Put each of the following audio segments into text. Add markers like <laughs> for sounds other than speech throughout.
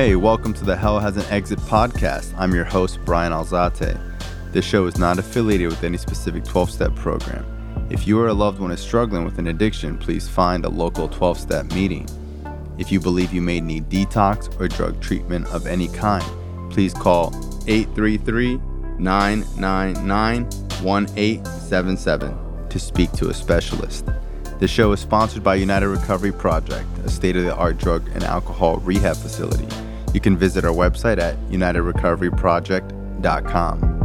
Hey, welcome to the Hell Has an Exit podcast. I'm your host, Bryan Alzate. This show is not affiliated with any specific 12 step program. If you or a loved one is struggling with an addiction, please find a local 12 step meeting. If you believe you may need detox or drug treatment of any kind, please call 833 999 1877 to speak to a specialist. The show is sponsored by United Recovery Project, a state of the art drug and alcohol rehab facility. You can visit our website at unitedrecoveryproject.com.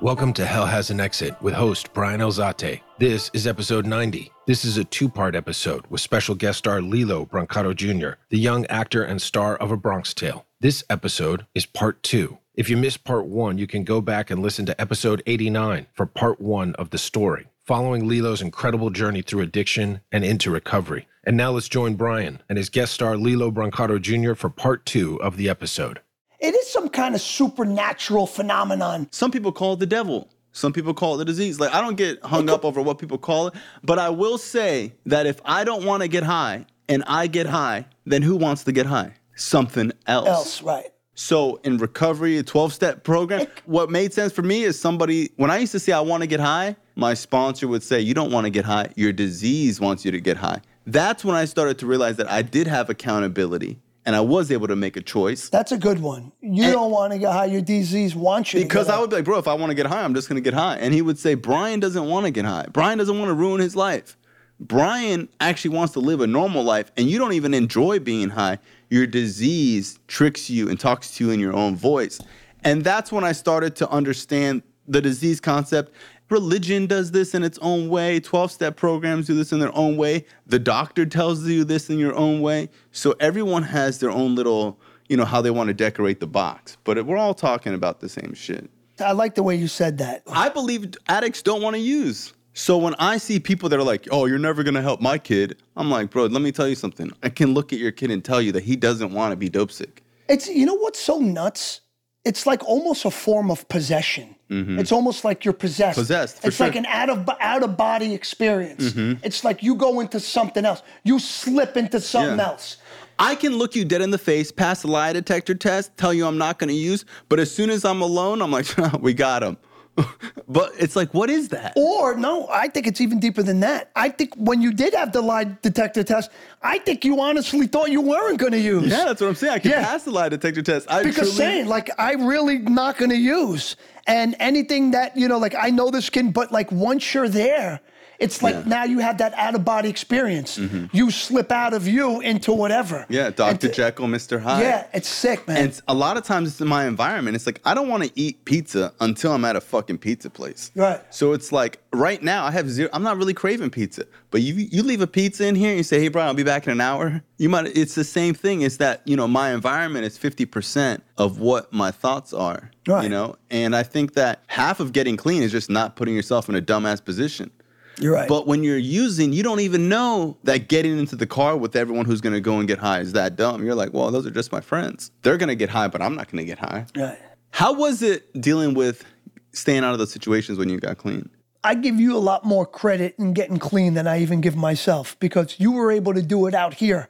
Welcome to Hell Has an Exit with host Bryan Alzate. This is episode 90. This is a two part episode with special guest star Lillo Brancato Jr., the young actor and star of A Bronx Tale. This episode is part two. If you missed part one, you can go back and listen to episode 89 for part one of the story, following Lillo's incredible journey through addiction and into recovery. And now let's join Bryan and his guest star Lillo Brancato Jr. for part two of the episode. It is some kind of supernatural phenomenon. Some people call it the devil. Some people call it the disease. Like I don't get hung up over what people call it, but I will say that if I don't want to get high and I get high, then who wants to get high? Something else. Else, right. So in recovery, a 12 step program, what made sense for me is somebody, when I used to say I want to get high, my sponsor would say, You don't want to get high. Your disease wants you to get high. That's when I started to realize that I did have accountability and I was able to make a choice. That's a good one. You And- don't want to get high. Your disease wants you to Because I would be like, bro, if I want to get high, I'm just going to get high. And he would say, Bryan doesn't want to get high. Bryan doesn't want to ruin his life. Bryan actually wants to live a normal life, and you don't even enjoy being high. Your disease tricks you and talks to you in your own voice. And that's when I started to understand the disease concept. Religion does this in its own way. 12 step programs do this in their own way. The doctor tells you this in your own way. So everyone has their own little, you know, how they want to decorate the box. But we're all talking about the same shit. I like the way you said that. I believe addicts don't want to use. So when I see people that are like, "Oh, you're never gonna help my kid," I'm like, "Bro, let me tell you something. I can look at your kid and tell you that he doesn't want to be dope sick." It's you know what's so nuts? It's like almost a form of possession. It's almost like you're possessed. Mm-hmm. Possessed, it's sure. Mm-hmm. like an out of out of body experience. It's like you go into something else. You slip into something Yeah. else. I can look you dead in the face, pass a lie detector test, tell you I'm not gonna use, but as soon as I'm alone, I'm like, <laughs> "We got him." <laughs> but it's like, what is that? Or no, I think it's even deeper than that. I think when you did have the lie detector test, I think you honestly thought you weren't going to use. Yeah, that's what I'm saying. I can Yeah. pass the lie detector test. I because truly- saying like I really not going to use and anything that you know like I know this can but like once you're there it's like Yeah. Mm-hmm. now you have that out of body experience you slip out of you into whatever yeah, Dr. t- Jekyll, Mr. Hyde. yeah it's sick man And it's- a lot of times it's in my environment. It's like I don't want to eat pizza until I'm at a fucking pizza place. Right. So it's like right now I have zero. I'm not really craving pizza, but you you leave a pizza in here and you say, "Hey, Bryan, I'll be back in an hour." You might. It's the same thing. Is that you know my environment is 50 percent of what my thoughts are. Right. You know, and I think that half of getting clean is just not putting yourself in a dumbass position. You're right But when you're using, you don't even know that getting into the car with everyone who's gonna go and get high is that dumb. You're like, well, those are just my friends. They're gonna get high, but I'm not gonna get high. right How was it dealing with staying out of those situations when you got clean? I give you a lot more credit in getting clean than I even give myself because you were able to do it out here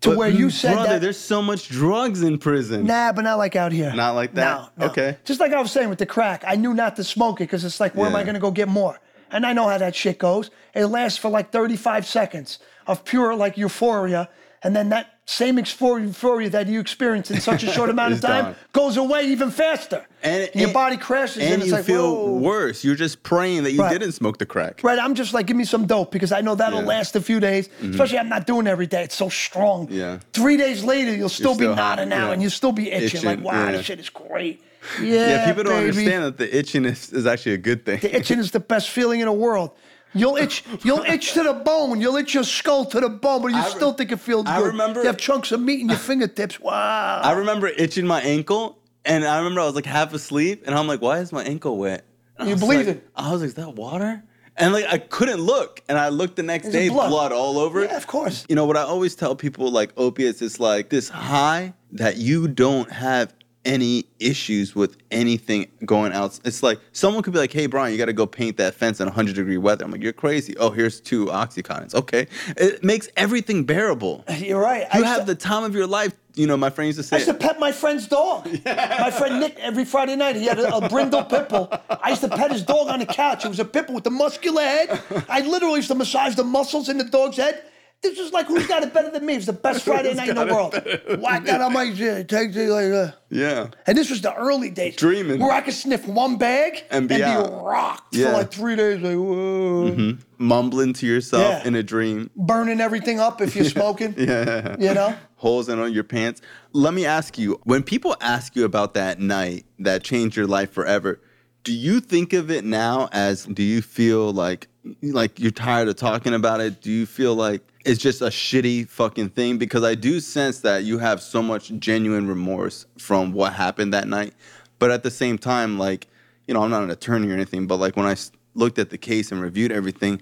to But, where you said brother, that there's so much drugs in prison. Nah, but not like out here. Not like that? No, no. Okay. Just like I was saying with the crack, I knew not to smoke it because it's like, where am I going to go get more? And I know how that shit goes. It lasts for like 35 seconds of pure like euphoria, and then that same euphoria that you experience in such a short <laughs> amount of time gone. goes away even faster. And, your and- body crashes, and, and it's you like, feel whoa. worse. You're just praying that you Right. didn't smoke the crack. Right, I'm just like, give me some dope because I know that'll Yeah. Mm-hmm. last a few days. Especially I'm not doing it every day. It's so strong. Yeah. Three days later, you'll still be still hot, nodding out yeah. and you'll still be itching. Itching, like, wow, yeah. this shit is great. Yeah, Yeah, people don't baby. understand that the itchiness is, actually a good thing. The itching is the best feeling in the world. You'll itch, you'll itch to the bone. You'll itch your skull to the bone, but you I re- still think it feels I good. remember- you have chunks of meat in your fingertips. Wow. I remember itching my ankle, and I remember I was like half asleep, and I'm like, "Why is my ankle wet?" And You believe like- it? I was like, "Is that water?" And like I couldn't look, and I looked the next day, blood? blood? all over. it. Yeah, of course. You know what I always tell people like opiates is like this high that you don't have any issues with anything going out. It's like someone could be like, "Hey, Bryan, you got to go paint that fence in 100 degree weather." I'm like, "You're crazy." Oh, here's two oxycontins. Okay, it makes everything bearable. <laughs> You're right. You I have the time of your life. You know, my friend used to say. I used to pet my friend's dog. <laughs> My friend Nick, every Friday night, he had a, a brindle pit bull. I used to pet his dog on the couch. It was a pit bull with a muscular head. I literally used to massage the muscles in the dog's head. This was like, who's got it better than me? It's the best <laughs> Friday night in the world. Whack that on my uh, shit. Take it like that. "Yeah, And this was the early days. Dreaming. Where I could sniff one bag And be out. rocked Yeah. for like three days. Like, whoa. Mm-hmm. mumbling to yourself Yeah. in a dream." Burning everything up if you're <laughs> smoking. Yeah. You know? holes in on your pants. Let me ask you, when people ask you about that night that changed your life forever, do you think of it now as do you feel like like you're tired of talking about it? Do you feel like it's just a shitty fucking thing because I do sense that you have so much genuine remorse from what happened that night. But at the same time like, you know, I'm not an attorney or anything, but like when I looked at the case and reviewed everything,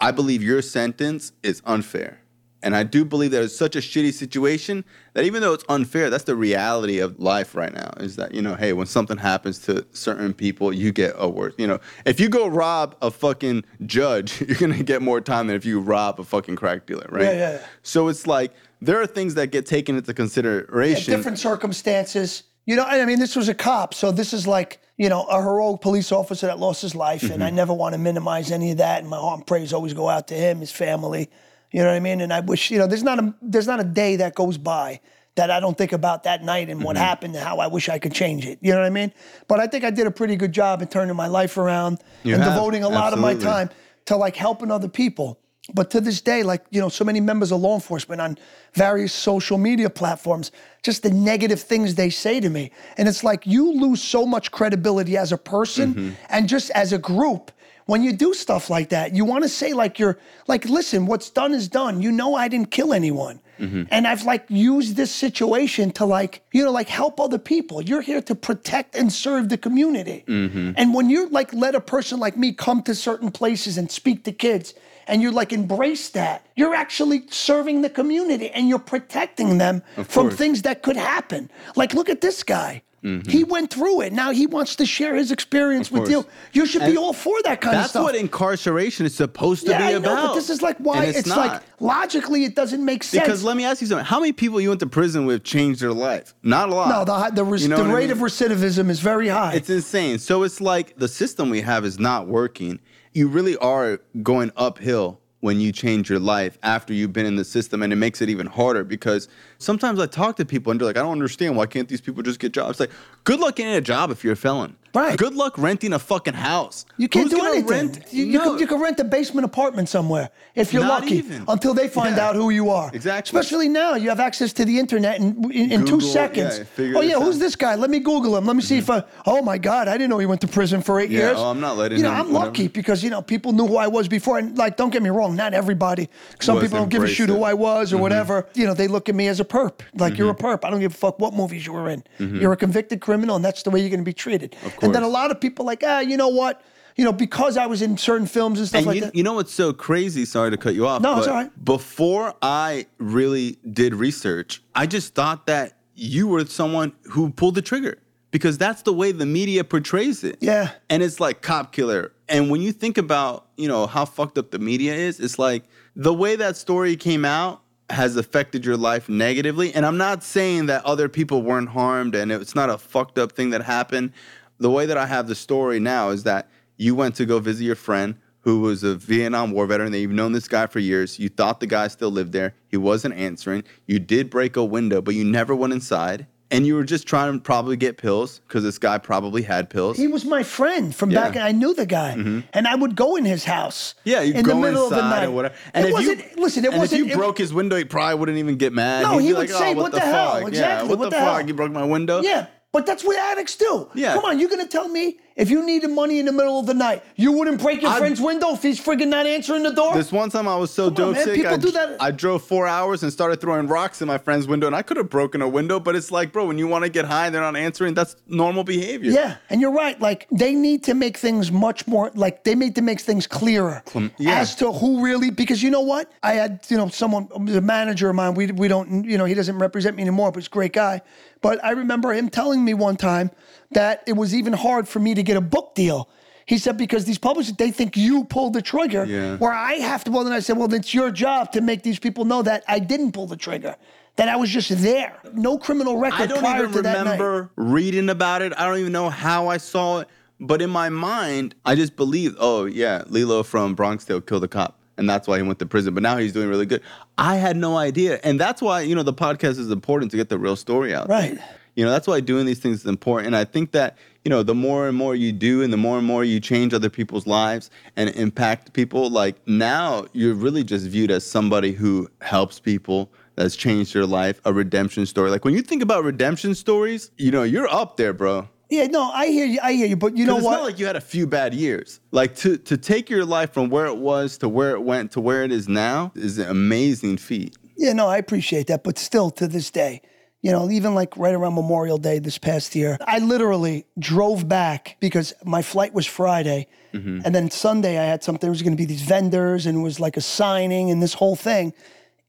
I believe your sentence is unfair. And I do believe that it's such a shitty situation that even though it's unfair, that's the reality of life right now. Is that, you know, hey, when something happens to certain people, you get a worse. You know, if you go rob a fucking judge, <laughs> you're going to get more time than if you rob a fucking crack dealer, right? Yeah, yeah. So it's like there are things that get taken into consideration. different circumstances. You know, I mean, this was a cop, so this is like, you know, a heroic police officer that lost his life, and I Mm-hmm. never want to minimize any of that. And my heart and prayers always go out to him, his family. You know what I mean? And I wish, you know, there's not a there's not a day that goes by that I don't think about that night and Mm-hmm. what happened and how I wish I could change it. You know what I mean? But I think I did a pretty good job in turning my life around You and have, devoting a lot of my time to like helping other people. But to this day, like, you know, so many members of law enforcement on various social media platforms, just the negative things they say to me. And it's like you lose so much credibility as a person Mm-hmm. and just as a group when you do stuff like that. You want to say, like, you're like, listen, what's done is done. You know, I didn't kill anyone. Mm-hmm. And I've like used this situation to like, you know, like help other people. You're here to protect and serve the community. Mm-hmm. And when you like let a person like me come to certain places and speak to kids and you like embrace that, you're actually serving the community and you're protecting them from things that could happen. Like, look at this guy. He mm-hmm. went through it. Now he wants to share his experience with you. You should And be all for that kind of stuff. That's what incarceration is supposed to yeah, be I about. know, but this is like why And it's, it's, like logically it doesn't make sense. Because let me ask you something. How many people you went to prison with changed their life? Not a lot. no, the, the, res- You know the what I rate mean? of recidivism is very high. It's insane. So it's like the system we have is not working. You really are going uphill when you change your life after you've been in the system, and it makes it even harder because sometimes I talk to people and they're like, I don't understand. Why can't these people just get jobs? Like, good luck getting a job if you're a felon. Right. Good luck renting a fucking house. You can't Who's do anything. Rent? you, you, No. can, you can rent a basement apartment somewhere if you're Not lucky even. until they find Yeah. out who you are. Exactly. Especially now, you have access to the internet in, in, in two seconds. yeah, oh, yeah, who's out. this guy? Let me Google him. Let me see if I, oh my God, I didn't know he went to prison for eight Yeah, years. oh, I'm not letting You know, him, I'm whatever. lucky because, you know, people knew who I was before. And, like, don't get me wrong, not everybody. Some Was people don't give a embrace shit who. Mm-hmm. I was or whatever. You know, they look at me as a perp. Like, you're a perp. I don't give a fuck what movies you were in. You're a convicted criminal, and that's the way you're going to be treated. And then a Mm-hmm. lot of people like, ah, you know what? You know, because I was in certain films and stuff And like you, that. you know what's so crazy? Sorry to cut you off. No, it's all right. Before I really did research, I just thought that you were someone who pulled the trigger because that's the way the media portrays it. Yeah. And it's like cop killer. And when you think about, you know, how fucked up the media is, it's like the way that story came out has affected your life negatively. And I'm not saying that other people weren't harmed and it's not a fucked up thing that happened. The way that I have the story now is that you went to go visit your friend who was a Vietnam War veteran. that You've known this guy for years. You thought the guy still lived there. He wasn't answering. You did break a window, but you never went inside. And you were just trying to probably get pills because this guy probably had pills. He was my friend from Yeah. Mm-hmm. back. I knew the guy, and I would go in his house. Yeah, you in go the middle inside of the night or whatever. And it if wasn't. you, listen, it wasn't. If you it- broke his window, he probably wouldn't even get mad. No, He'd he be would like, say, oh, "What the hell? fuck? Exactly, Yeah, what, what the, the fuck? hell?" You broke my window. Yeah, but that's what addicts do. Yeah. Come on, you're gonna tell me If you needed money in the middle of the night, you wouldn't break your I- friend's window if he's friggin' not answering the door. This one time I was so Come dope sick, I, do I drove four hours and started throwing rocks in my friend's window, and I could have broken a window, but it's like, bro, when you want to get high and they're not answering, that's normal behavior. Yeah, and you're right. Like they need to make things much more like they need to make things clearer yeah. as to who really. Because you know what, I had you know someone, the manager of mine. We we don't you know he doesn't represent me anymore, but he's a great guy. But I remember him telling me one time that it was even hard for me to get a book deal. He said because these publishers they think you pulled the trigger, Yeah. where I have to. Well, then I said, well, it's your job to make these people know that I didn't pull the trigger, that I was just there, no criminal record I don't prior even to remember reading about it. I don't even know how I saw it. But in my mind, I just believed, oh, yeah, Lillo from Bronx Tale killed a cop. And that's why he went to prison. But now he's doing really good. I had no idea. And that's why, you know, the podcast is important to get the real story out. there. Right. You know, that's why doing these things is important. And I think that, you know, the more and more you do and the more and more you change other people's lives and impact people, like now you're really just viewed as somebody who helps people, that's changed their life, a redemption story. Like when you think about redemption stories, you know, you're up there, bro. Yeah, no, I hear you. I hear you. But you know it's what? not like you had a few bad years. Like to to take your life from where it was to where it went to where it is now is an amazing feat. yeah, no, I appreciate that. But still, to this day, you know, even like right around Memorial Day this past year, I literally drove back because my flight was Friday. Mm-hmm. And then Sunday, I had something. There was going to be these vendors and it was like a signing and this whole thing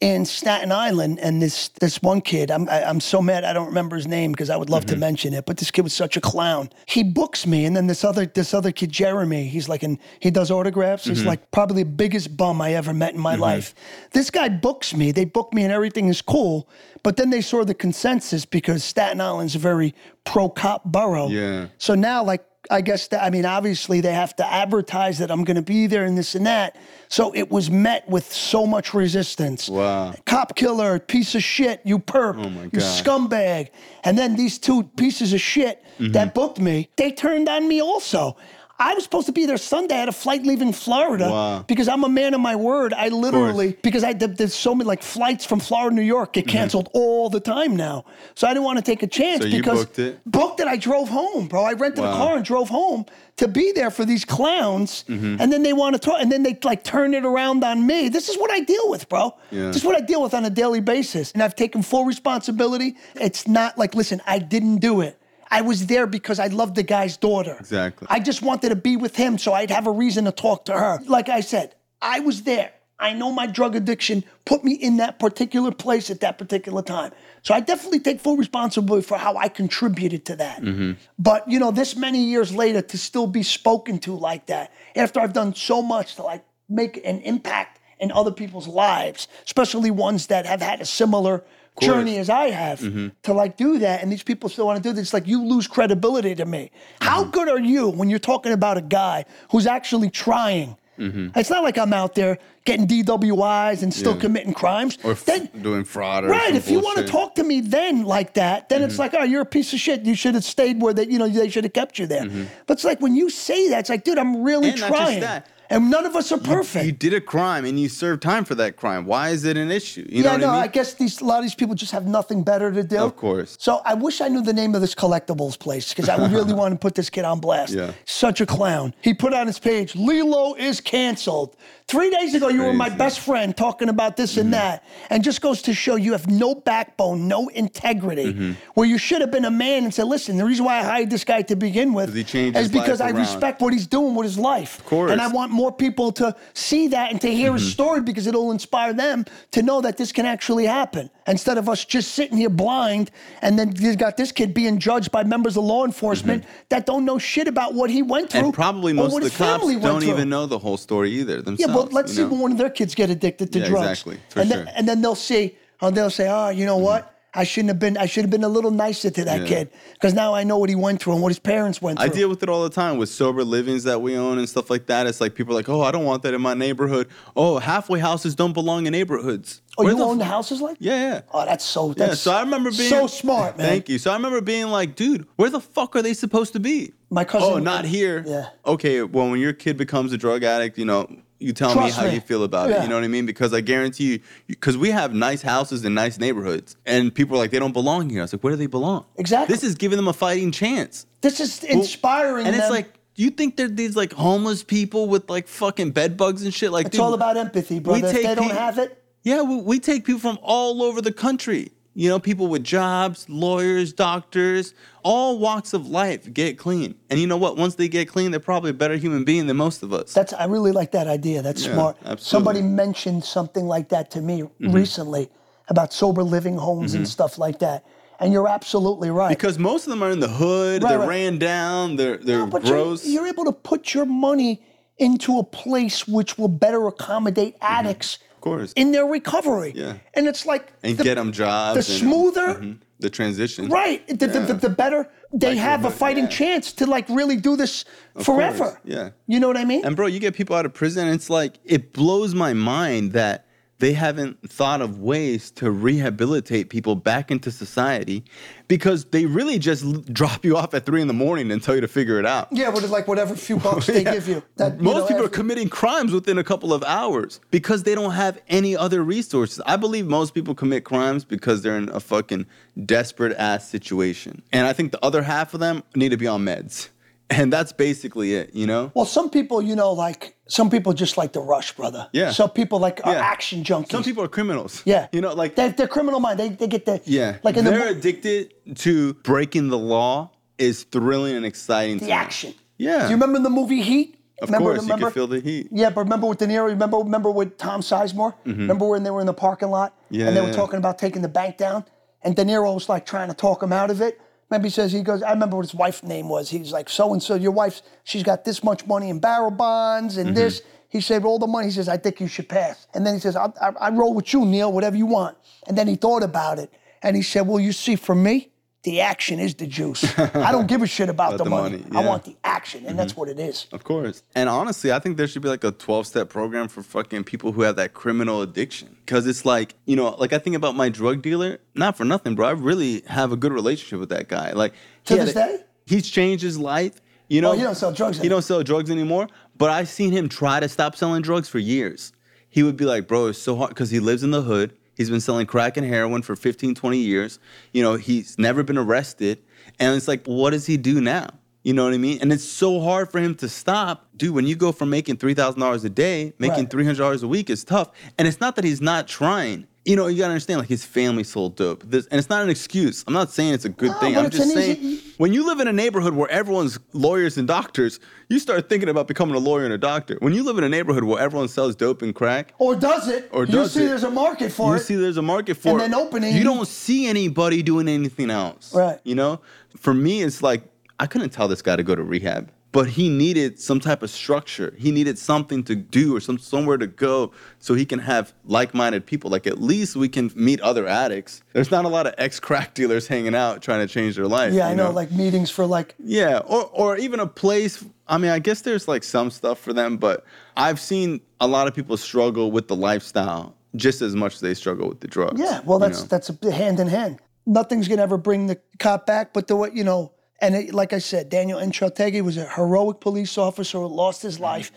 in Staten Island. And this this one kid, I'm I, I'm so mad I don't remember his name because I would love to mm-hmm. mention it. But this kid was such a clown. He books me, and then this other this other kid, Jeremy, he's like and he does autographs. He's mm-hmm. like probably the biggest bum I ever met in my mm-hmm. life. This guy books me. They book me, and everything is cool. But then they saw the consensus because Staten Island's a very pro cop borough. Yeah. So now, like, I guess that, I mean, obviously they have to advertise that I'm going to be there and this and that. So it was met with so much resistance. Wow. Cop killer, piece of shit, you perp, Oh my you scumbag. And then these two pieces of shit Mm-hmm. that booked me, they turned on me also. I was supposed to be there Sunday. I had a flight leaving Florida Wow. because I'm a man of my word. I literally because I there's so many like flights from Florida, to New York get canceled all the time now. So I didn't want to take a chance Mm-hmm. So you because booked it? booked it. I drove home, bro. I rented a car and drove home to be there for these clowns, Mm-hmm. and then they want to talk, and then they like turn it around on me. This is what I deal with, bro. Yeah. This is what I deal with on a daily basis, and I've taken full responsibility. It's not like, listen, I didn't do it. I was there because I loved the guy's daughter. Exactly. I just wanted to be with him so I'd have a reason to talk to her. Like I said, I was there. I know my drug addiction put me in that particular place at that particular time. So I definitely take full responsibility for how I contributed to that. Mm-hmm. But, you know, this many years later to still be spoken to like that, after I've done so much to like make an impact in other people's lives, especially ones that have had a similar journey as I have mm-hmm. to like do that, and these people still want to do this. It's like you lose credibility to me. How mm-hmm. good are you when you're talking about a guy who's actually trying? Mm-hmm. It's not like I'm out there getting DWIs and still Yeah. committing crimes. Or f- Then- doing fraud or Right. If you want to talk to me then like that, then it's like, oh, you're a piece of shit. You should have stayed where they, you know, they should have kept you there. But it's like when you say that, it's like, dude, I'm really And not just trying. that. And none of us are perfect. You did a crime and you served time for that crime. Why is it an issue? You yeah, know no, what I I mean? guess these a lot of these people just have nothing better to do. Of course. So I wish I knew the name of this collectibles place because I really <laughs> want to put this kid on blast. Yeah. Such a clown. He put on his page, Lillo is canceled. Three days ago, you were my best friend talking about this Mm-hmm. and that. And just goes to show you have no backbone, no integrity, Mm-hmm. where you should have been a man and said, listen, the reason why I hired this guy to begin with is because I around. respect what he's doing with his life. Of course. And I want more people to see that and to hear Mm-hmm. his story because it'll inspire them to know that this can actually happen. Instead of us just sitting here blind and then you got this kid being judged by members of law enforcement that don't know shit about what he went through. Mm-hmm. And probably most of the cops don't through. even know the whole story either Yeah, but let's you see know? when one of their kids get addicted to Yeah, drugs. exactly, for and sure. Mm-hmm. then and then they'll see, oh, they'll say, oh, you know what? I shouldn't have been. I should have been a little nicer to that Yeah. kid because now I know what he went through and what his parents went through. I deal with it all the time with sober livings that we own and stuff like that. It's like people are like, oh, I don't want that in my neighborhood. Oh, halfway houses don't belong in neighborhoods. oh, Where you the own f- the houses like? Yeah, yeah. Oh, that's so. Yeah, so I remember being so smart, <laughs> man. Thank you. So I remember being like, dude, where the fuck are they supposed to be? My cousin- Oh, not here. Yeah. Okay. Well, when your kid becomes a drug addict, you know, you tell Trust me how me. you feel about it. You know what I mean? Because I guarantee you, because we have nice houses and nice neighborhoods, and people are like, they don't belong here. I was like, where do they belong? Exactly. This is giving them a fighting chance. This is Well, inspiring. and it's them. like, you think they're these like homeless people with like fucking bed bugs and shit? Like, it's dude, all about empathy, brother. If take they don't pe- have it, Yeah, we, we take people from all over the country. You know, people with jobs, lawyers, doctors, all walks of life get clean. And you know what? Once they get clean, they're probably a better human being than most of us. That's I really like that idea. That's Yeah, smart. absolutely. Mm-hmm. Somebody mentioned something like that to me recently about sober living homes and stuff like that. And you're absolutely right. because most of them are in the hood, Right, they're right. ran down, they're they're No, but you're, gross. you're able to put your money into a place which will better accommodate addicts of course. in their recovery. Yeah. And it's like and the, get them jobs. the and- smoother- Mhm. the transition. right, the, the, the, the better they have a Likelihood, fighting yeah. chance to like really do this forever. yeah. You know what I mean? And bro, you get people out of prison, and it's like it blows my mind that they haven't thought of ways to rehabilitate people back into society because they really just l- drop you off at three in the morning and tell you to figure it out. yeah, but it's like whatever few bucks <laughs> they give you. That, you Most know, people are committing crimes within a couple of hours because they don't have any other resources. I believe most people commit crimes because they're in a fucking desperate ass situation. And I think the other half of them need to be on meds. And that's basically it, you know? Well, some people, you know, like some people just like the rush, brother. Yeah. Some people like are Yeah. action junkies. Some people are criminals. yeah. You know, like they, they're criminal mind. They, they get the Yeah. Like in they're the addicted to breaking the law is thrilling and exciting to the action. Yeah. Do you remember the movie Heat? Of remember, course, remember? you can feel the heat. Yeah, but remember with De Niro? Remember, remember with Tom Sizemore? Mm-hmm. Remember when they were in the parking lot Yeah, and they were talking about taking the bank down, and De Niro was like trying to talk him out of it. Remember, he says he goes. I remember what his wife's name was. He's like, so and so, your wife's she's got this much money in bearer bonds Mm-hmm. and this. He saved all the money. He says, I think you should pass. And then he says, I, I, I roll with you, Neil, whatever you want. And then he thought about it, and he said, Well, you see, for me. The action is the juice. <laughs> I don't give a shit about, the, the money. money, I want the action, and that's mm-hmm. what it is. Of course. And honestly, I think there should be like a 12 step program for fucking people who have that criminal addiction. Cause it's like, you know, like I think about my drug dealer, not for nothing, bro. I really have a good relationship with that guy. Like, To this day? He's changed his life. You oh, know, Oh, he don't sell drugs He anymore. don't sell drugs anymore. But I've seen him try to stop selling drugs for years. He would be like, bro, it's so hard because he lives in the hood. He's been selling crack and heroin for 15, 20 years. You know, he's never been arrested. And it's like, what does he do now? You know what I mean? And it's so hard for him to stop. Dude, when you go from making $3,000 a day, making Right. $300 a week is tough. And it's not that he's not trying. You know, you gotta understand, like his family sold dope. This, and it's not an excuse. I'm not saying it's a good No, thing. I'm just saying, easy- when you live in a neighborhood where everyone's lawyers and doctors, you start thinking about becoming a lawyer and a doctor. When you live in a neighborhood where everyone sells dope and crack, Or does it? Or does you see it. there's a market for you it. see there's a market for And it. then opening- You don't see anybody doing anything else. Right. You know? For me, it's like I couldn't tell this guy to go to rehab. But he needed some type of structure. He needed something to do or some somewhere to go so he can have like-minded people. Like at least we can meet other addicts. There's not a lot of ex-crack <laughs> dealers hanging out trying to change their life. yeah, I you know, like meetings for like yeah, or or even a place. I mean, I guess there's like some stuff for them, but I've seen a lot of people struggle with the lifestyle just as much as they struggle with the drugs. yeah. Well, you that's know? that's a hand in hand. Nothing's gonna ever bring the cop back, but the what you know. And it, like I said, Daniel Enchautegui was a heroic police officer who lost his mm-hmm. life,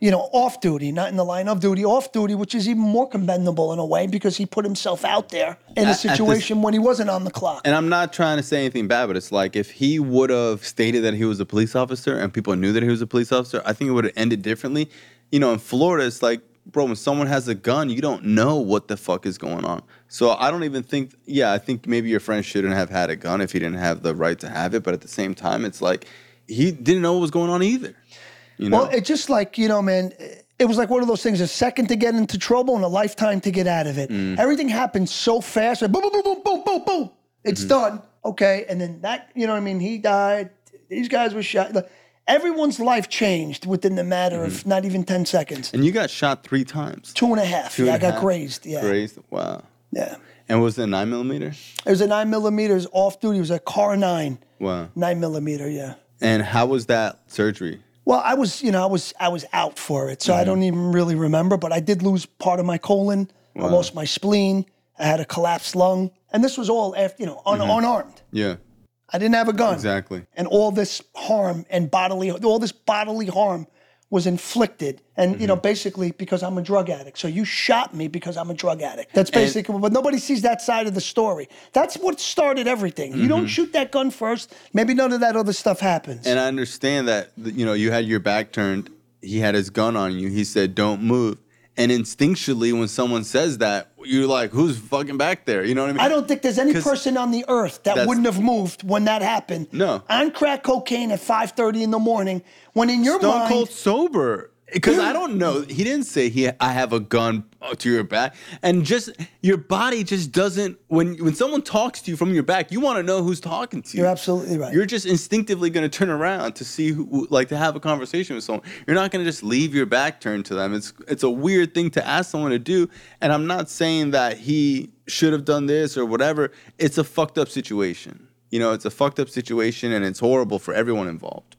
you know, off duty, not in the line of duty, off duty, which is even more commendable in a way because he put himself out there in a At- at this- situation when he wasn't on the clock. And I'm not trying to say anything bad, but it's like if he would have stated that he was a police officer and people knew that he was a police officer, I think it would have ended differently. You know, in Florida, it's like, bro, when someone has a gun, you don't know what the fuck is going on. So I don't even think, yeah, I think maybe your friend shouldn't have had a gun if he didn't have the right to have it. But at the same time, it's like he didn't know what was going on either. You know? Well, it's just like, you know, man, it was like one of those things a second to get into trouble and a lifetime to get out of it. Mm. Everything happened so fast. Like, boom, boom, boom, boom, boom, boom, boom. It's Mm-hmm. done. Okay. And then that, you know what I mean? He died. These guys were shot. Like, everyone's life changed within the matter Mm-hmm. of not even 10 seconds. and you got shot three times. Two and a half. Two yeah, I got half. grazed. Yeah. Grazed? Wow. Yeah. And was it nine millimeter? It was a nine millimeters off duty. It was a car nine, Wow. nine millimeter. Yeah. And how was that surgery? Well, I was, you know, I was, I was out for it, Mm-hmm. so I don't even really remember. But I did lose part of my colon. I lost my spleen. I had a collapsed lung, and this was all after, you know, un- unarmed. Yeah, I didn't have a gun. Mm-hmm. exactly. And all this harm and bodily, all this bodily harm was inflicted, and you know, Mm-hmm. basically because I'm a drug addict. So you shot me because I'm a drug addict. That's basically, but nobody sees that side of the story. That's what started everything. You don't shoot that gun first, maybe none of that other stuff happens. Mm-hmm. And I understand that you know you had your back turned. He had his gun on you. He said, "Don't move." And instinctually, when someone says that, you're like, "Who's fucking back there?" You know what I mean? I don't think there's any 'Cause person on the earth that that's- wouldn't have moved when that happened. No. On crack cocaine at 5:30 in the morning, when in your Stone mind, Cold sober. Because I don't know. He didn't say he. I have a gun to your back, and just your body just doesn't. When when someone talks to you from your back, you want to know who's talking to you. you're absolutely right. You're just instinctively going to turn around to see who, like, to have a conversation with someone. You're not going to just leave your back turned to them. It's it's a weird thing to ask someone to do. And I'm not saying that he should have done this or whatever. It's a fucked up situation. You know, it's a fucked up situation, and it's horrible for everyone involved.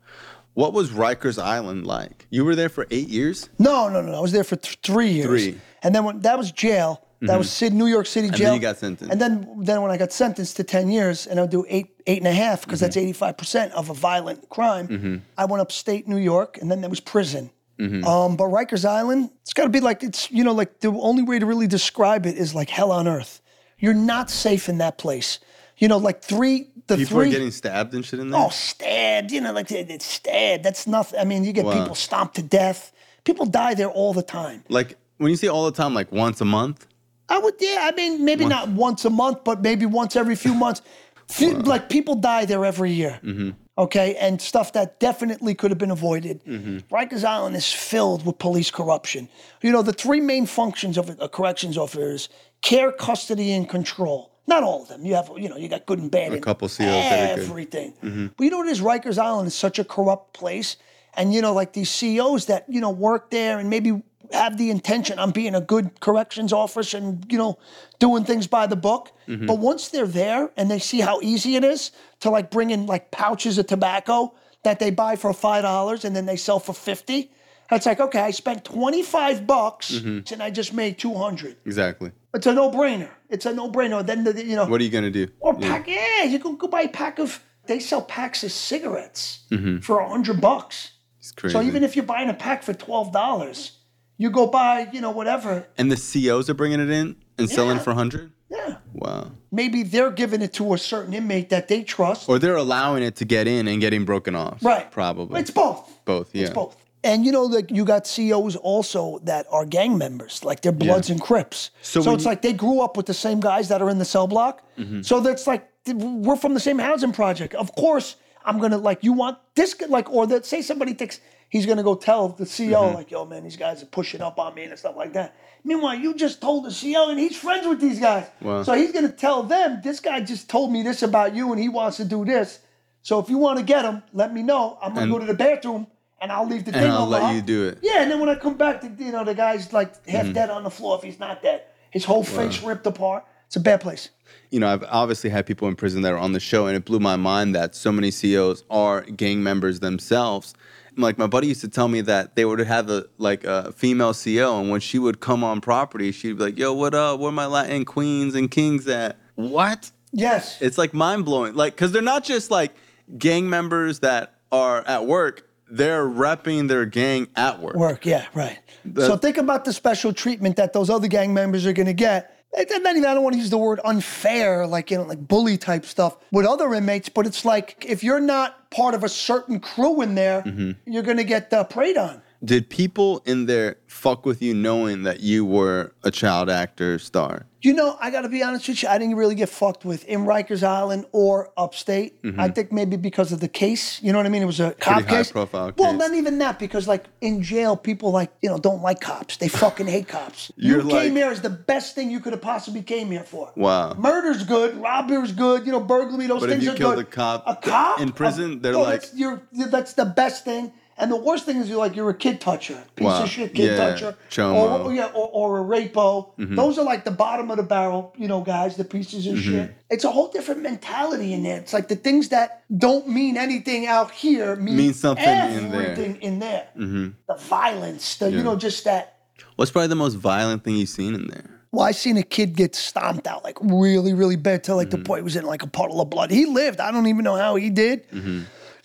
What was Rikers Island like? You were there for eight years. no, no, no. I was there for th- three years. Three. And then when that was jail, that was mm-hmm. Sid, New York City jail. And then you got sentenced. And then then when I got sentenced to 10 years, and I'll do eight eight and a half because that's mm-hmm. 85% of a violent crime. Mm-hmm. I went upstate New York, and then there was prison. Um, but Rikers Island, it's got to be like it's you know like the only way to really describe it is like hell on earth. You're not safe in that place. You know, like three the People three are getting stabbed and shit in there. Oh, stabbed. You know, like it's stabbed. That's nothing. I mean, you get Wow. people stomped to death. People die there all the time. Like when you say all the time, like once a month. I would, yeah. I mean, maybe not once a month, but maybe once every few months. <laughs> Few- Like people die there every year. Mm-hmm. Okay, and stuff that definitely could have been avoided. Mm-hmm. Rikers Island is filled with police corruption. You know, the three main functions of a corrections officer is care, custody, and control. Not all of them. You have, you know, you got good and bad. A couple COs that are good. everything. Mm-hmm. But you know what it is? Rikers Island is such a corrupt place. And, you know, like these CEOs that, you know, work there and maybe have the intention on being a good corrections officer and, you know, doing things by the book. Mm-hmm. But once they're there and they see how easy it is to like bring in like pouches of tobacco that they buy for $5 and then they sell for 50 it's like, okay, I spent 25 bucks mm-hmm. and I just made 200. Exactly. It's a no-brainer. It's a no-brainer. Then, the, you know, What are you gonna do? or pack, yeah, you can go buy a pack of. They sell packs of cigarettes mm-hmm. for a hundred bucks. It's crazy. So even if you're buying a pack for twelve dollars, you go buy, you know, whatever. and the COs are bringing it in and selling Yeah. for hundred. Yeah, Wow. maybe they're giving it to a certain inmate that they trust. Or they're allowing it to get in and getting broken off. right? Probably. It's both. both. Yeah. It's both. And you know, like you got CEOs also that are gang members, like they're Bloods and Crips. So So, it's you- like they grew up with the same guys that are in the cell block. Mm-hmm. So that's like we're from the same housing project. Of course, I'm gonna like you want this like or that say somebody thinks he's gonna go tell the CEO Mm-hmm. like, yo man, these guys are pushing up on me and stuff like that. Meanwhile, you just told the CEO and he's friends with these guys. Wow. So he's gonna tell them this guy just told me this about you and he wants to do this. So if you want to get him, let me know. I'm gonna And- go to the bathroom and I'll leave the And thing I'll let you do it. Yeah, and then when I come back, the, you know, the guy's like half Mm-hmm. dead on the floor if he's not dead. His whole face ripped apart. It's a bad place. you know, I've obviously had people in prison that are on the show, and it blew my mind that so many CEOs are gang members themselves. Like my buddy used to tell me that they would have a like a female CEO, and when she would come on property, she'd be like, "Yo, what up? Where my Latin queens and kings at?" What? Yes. It's like mind blowing. Like, because they're not just like gang members that are at work; they're repping their gang at work. Work, yeah, right. so think about the special treatment that those other gang members are going to get. Even, I don't want to use the word unfair, like, you know, like bully type stuff with other inmates, but it's like if you're not part of a certain crew in there, Mm-hmm. you're going to get uh, preyed on. Did people in there fuck with you knowing that you were a child actor star? You know, I got to be honest with you. I didn't really get fucked with in Rikers Island or upstate. I think maybe because of the case. You know what I mean? It was a cop Mm-hmm. high case. profile Well, case. not even that because like in jail, people like you know don't like cops. They fucking hate cops. <laughs> You like- came here as the best thing you could have possibly came here for. Wow. Murder's good, robbery's good. You know, burglary. Those But if things you are killed good. a cop a cop in prison, a- they're no, like- that's, you're that's the best thing. And the worst thing is you're like you're a kid toucher, piece Wow. of shit kid Yeah, toucher, chomo. or, yeah, or, or a rapo. Mm-hmm. Those are like the bottom of the barrel, you know, guys, the pieces Mm-hmm. of shit. It's a whole different mentality in there. It's like the things that don't mean anything out here mean, something in there. everything in there. The violence, the you know, just that. What's probably the most violent thing you've seen in there? Well, I seen a kid get stomped out like really, really bad till like Mm-hmm. the point he was in like a puddle of blood. He lived. I don't even know how he did.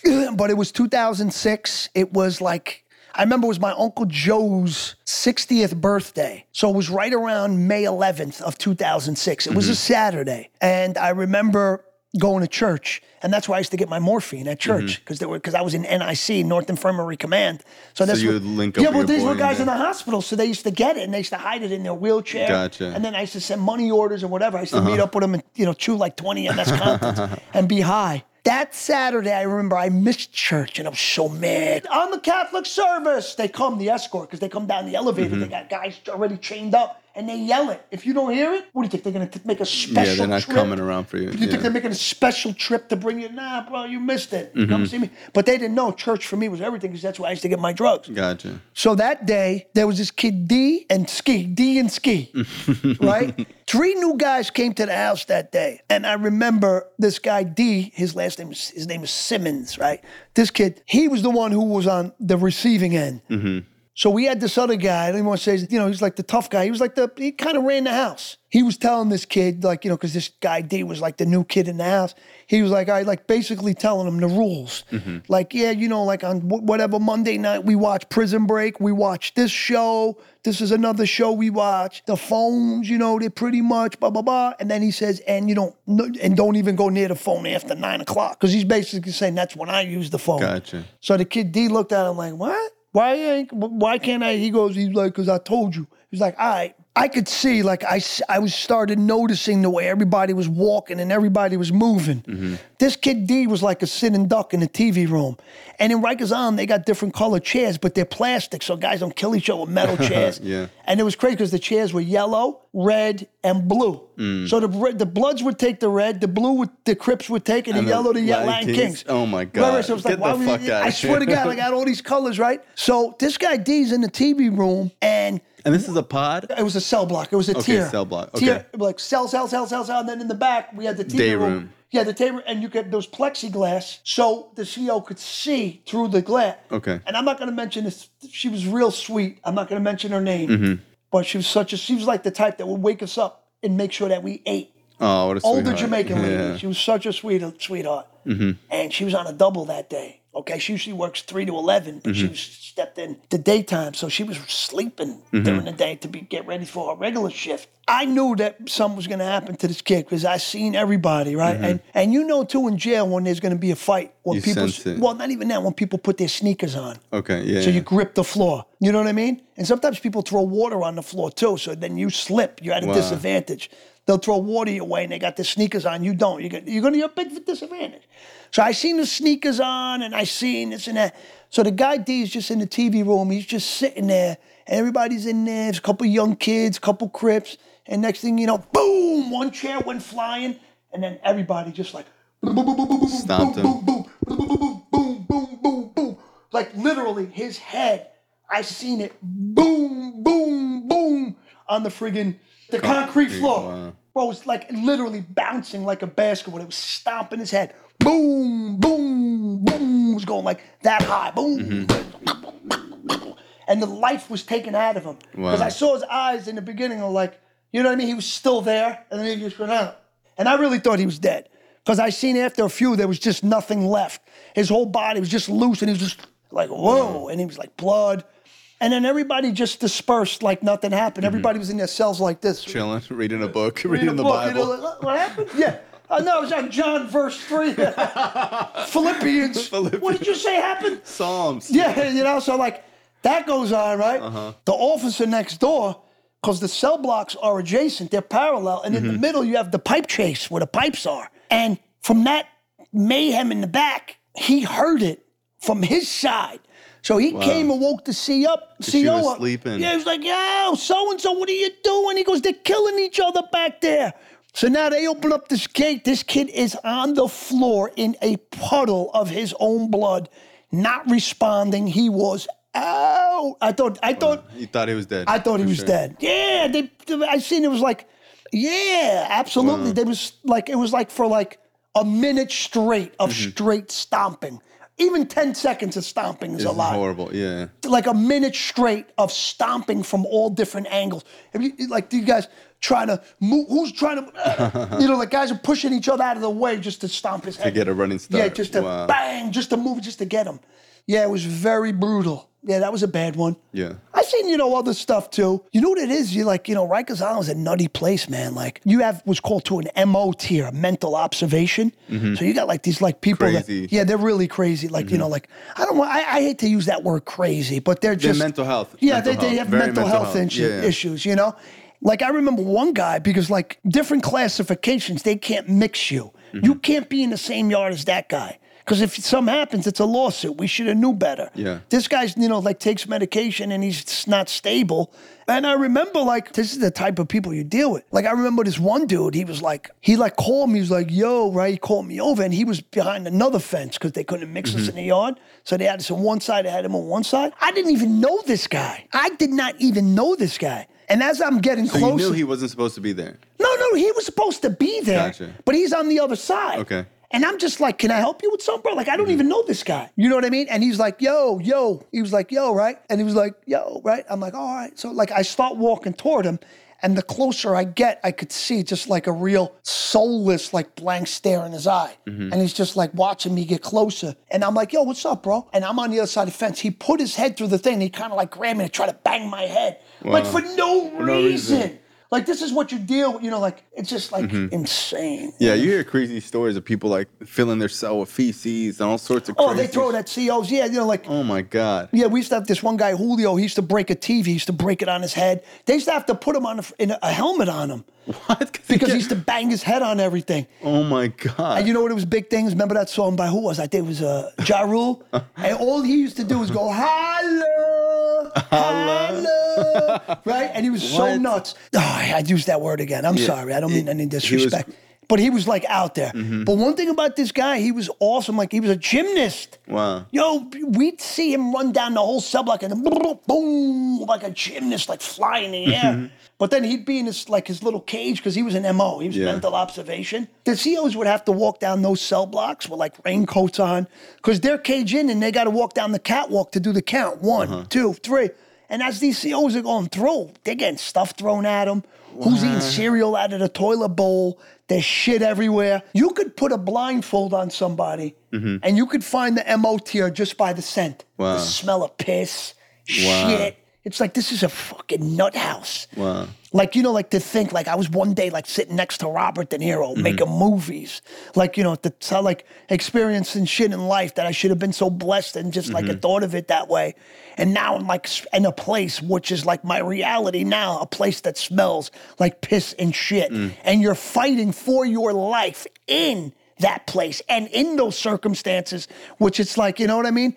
Mm-hmm. <clears throat> But it was 2006. It was like I remember it was my Uncle Joe's 60th birthday. So it was right around May 11th of 2006. It was a Saturday. And I remember going to church. And that's why I used to get my morphine at church because they were because I was in NIC, North Infirmary Command. So, that's you what- would link up Yeah, well, these were guys in the hospital, so they used to get it and they used to hide it in their wheelchair. Gotcha. And then I used to send money orders or whatever. I used to meet up with them and you know chew like 20 MS Contins <laughs> and be high. That Saturday, I remember I missed church and I was so mad. On the Catholic service, they come, the escort, because they come down the elevator. Mm-hmm. They got guys already chained up and they yell it. If you don't hear it, what do you think? They're going to make a special Yeah, they're not trip? coming around for you. Do you think they're making a special trip to bring you? Nah, bro, you missed it. Mm-hmm. Come see me. But they didn't know church for me was everything because that's where I used to get my drugs. Gotcha. So that day, there was this kid D and Ski, D and Ski, <laughs> right? Three new guys came to the house that day, and I remember this guy D. His last name is his name is Simmons, right? This kid, he was the one who was on the receiving end. So we had this other guy. I don't even want to say, you know, he's like the tough guy. He was like the, he kind of ran the house. He was telling this kid, like, you know, because this guy D was like the new kid in the house. He was like, I like basically telling him the rules. Mm-hmm. Like, yeah, you know, like on wh- whatever Monday night we watch Prison Break, we watch this show. This is another show we watch. The phones, you know, they're pretty much blah blah blah. And then he says, and you don't, no, and don't even go near the phone after nine o'clock, because he's basically saying that's when I use the phone. Gotcha. So the kid D looked at him like, what? Why ain't, why can't I? He goes, he's like, because I told you. He's like, all right. I could see, like, I, I was started noticing the way everybody was walking and everybody was moving. Mm-hmm. This kid D was like a sitting duck in the TV room. And in Rikers Island, they got different colored chairs, but they're plastic, so guys don't kill each other with metal <laughs> chairs. Yeah. And it was crazy because the chairs were yellow, red, and blue. Mm. So the red- the Bloods would take the red, the blue would, the Crips would take, and, And the yellow the Latin Latin Kings? Kings. Oh my Right, right, God. So it was Get like, why the would fuck you, outta I swear to. God, I got all these colors, right? So this guy D's in the TV room, and And this is a pod? it was a cell block. It was a Okay, tier. cell block. Tier, Okay. like cell, cell, cell, cell, cell. And then in the back, we had the TV Day room. room. Yeah, the table, and you get those plexiglass, so the CEO could see through the glass. Okay. And I'm not going to mention this. She was real sweet. I'm not going to mention her name, Mm-hmm. but she was such a. She was like the type that would wake us up and make sure that we ate Oh, what a older sweetheart. Jamaican lady. Yeah. She was such a sweet sweetheart. mm-hmm. And she was on a double that day. Okay, she usually works three to eleven, but she mm-hmm. was stepped in the daytime, so she was sleeping mm-hmm. during the day to be get ready for her regular shift. I knew that something was going to happen to this kid because I seen everybody, right? Mm-hmm. And and you know too in jail when there's going to be a fight when You people well not even that when people put their sneakers on. Okay, yeah. So yeah. you grip the floor. You know what I mean? And sometimes people throw water on the floor too. So then you slip. You're at a Wow. disadvantage. They'll throw water your way and they got their sneakers on. You don't. You're gonna, you're gonna you're a big disadvantage. So I seen the sneakers on and I seen this and that. So the guy D is just in the TV room. He's just sitting there. And everybody's in there. There's a couple young kids, a couple crips. And next thing you know, boom, one chair went flying. And then everybody just like boom, boom, boom, boom, boom, boom, Stomped boom, boom, boom, boom, boom, boom, boom, boom, boom, boom. Like literally his head, I seen it boom, boom, boom on the friggin' the concrete floor. wow. Bro, it was like literally bouncing like a basketball. It was stomping his head. Boom, boom, boom. Was going like that high. Boom. Mm-hmm. And the life was taken out of him. Because Wow. I saw his eyes in the beginning of like, you know what I mean? He was still there, and then he just went out. And I really thought he was dead. Because I seen after a few, there was just nothing left. His whole body was just loose, and he was just like, whoa. And he was like, blood. And then everybody just dispersed like nothing happened. Mm-hmm. Everybody was in their cells like this. Chilling, reading a book, Reading reading the book, you Bible. know, like, what happened? Yeah. I know, it was on John verse 3. <laughs> Philippians. What did you say happened? Psalms. Yeah, you know, so like that goes on, right? Uh-huh. The officer next door, because the cell blocks are adjacent, they're parallel, and in Mm-hmm. the middle you have the pipe chase where the pipes are. And from that mayhem in the back, he heard it from his side. So he came and woke the C up, CO was up. sleeping. Yeah, he was like, yo, so and so, what are you doing? He goes, they're killing each other back there. So now they open up this gate. This kid is on the floor in a puddle of his own blood, not responding. He was out. I thought, I thought, You thought he was dead. I thought he was sure. dead. Yeah, they, I seen it was like, yeah, absolutely. There was like it was like for like a minute straight of Mm-hmm. straight stomping. Even ten seconds of stomping is This a lot horrible. Yeah. like a minute straight of stomping from all different angles. Have you, like do you guys trying to move? Who's trying to? <laughs> you know, the guys are pushing each other out of the way just to stomp his head. To get a running start. Yeah, just to Wow. bang, just to move, just to get him. Yeah, it was very brutal. Yeah, that was a bad one. Yeah. I've seen, you know, other stuff too. You know what it is? You like, you know, Rikers Island is a nutty place, man. Like you have what's called to an MO tier, a mental observation. So you got like these like people Mm-hmm. Crazy. Mm-hmm. that yeah, they're really crazy. Like, you know, like I don't want I, I hate to use that word crazy, but they're They're just mental health. Yeah, Mental they, they have Very mental, mental health, health. Yeah, yeah. issues, you know? Like I remember one guy because like different classifications, they can't mix you. Mm-hmm. You can't be in the same yard as that guy. Because if something happens, it's a lawsuit. We should have knew better. Yeah. This guy's, you know, like takes medication and he's just not stable. And I remember like this is the type of people you deal with. Like I remember this one dude, he was like, he like called me, he was like, yo, right? He called me over and he was behind another fence because they couldn't mix Mm-hmm. us in the yard. So they had us on one side, they had him on one side. I didn't even know this guy. I did not even know this guy. And as I'm getting So closer, you knew he wasn't supposed to be there. no, no, he was supposed to be there, Gotcha. but he's on the other side. Okay. And I'm just like, can I help you with something, bro? Like, I don't mm-hmm. even know this guy. You know what I mean? And he's like, yo, yo. He was like, yo, right? And he was like, yo, right? I'm like, all right. So, like, I start walking toward him. And the closer I get, I could see just like a real soulless, like blank stare in his eye. Mm-hmm. And he's just like watching me get closer. And I'm like, yo, what's up, bro? And I'm on the other side of the fence. He put his head through the thing. And he kind of like grabbed me and tried to bang my head. Like for no reason. no reason. Like this is what you deal with, you know, like it's just like mm-hmm. insane. Yeah, you hear crazy stories of people like filling their cell with feces and all sorts of oh, crazy Oh, crazy they throw it at COs. Yeah, you know, like Oh my god. yeah, we used to have this one guy Julio. He used to break a TV. He used to break it on his head. They used to have to put him on a, in a, a helmet on him <laughs> What? because he used to bang his head on everything. Oh my god. And you know what? It was big things. Remember that song by who was? I think it was uh, Ja Rule. <laughs> and all he used to do was go holla, holla, right? And he was so What? nuts. Ah, oh, I used that word again. I'm sorry. I don't mean any disrespect. but he was like out there. Mm-hmm. But one thing about this guy, he was awesome. Like he was a gymnast. Wow. Yo, we'd see him run down the whole sub block and boom, like a gymnast, like flying in the air. Mm-hmm. But then he'd be in his like his little cage because he was an MO. He was Yeah. mental observation. The COs would have to walk down those cell blocks with like raincoats on because they're caged in and they got to walk down the catwalk to do the count. One, uh-huh. two, three. And as these COs are going through, they're getting stuff thrown at them. Who's eating cereal out of the toilet bowl? There's shit everywhere. You could put a blindfold on somebody mm-hmm. and you could find the MO tier just by the scent. Wow. The smell of piss, Wow. shit. It's like this is a fucking nut house. Wow. Like, you know, like to think, like I was one day like sitting next to Robert De Niro Mm-hmm. making movies. Like, you know, to so like experiencing shit in life that I should have been so blessed and just like Mm-hmm. I thought of it that way. And now I'm like in a place which is like my reality now, a place that smells like piss and shit. Mm. And you're fighting for your life in that place and in those circumstances, which it's like, you know what I mean?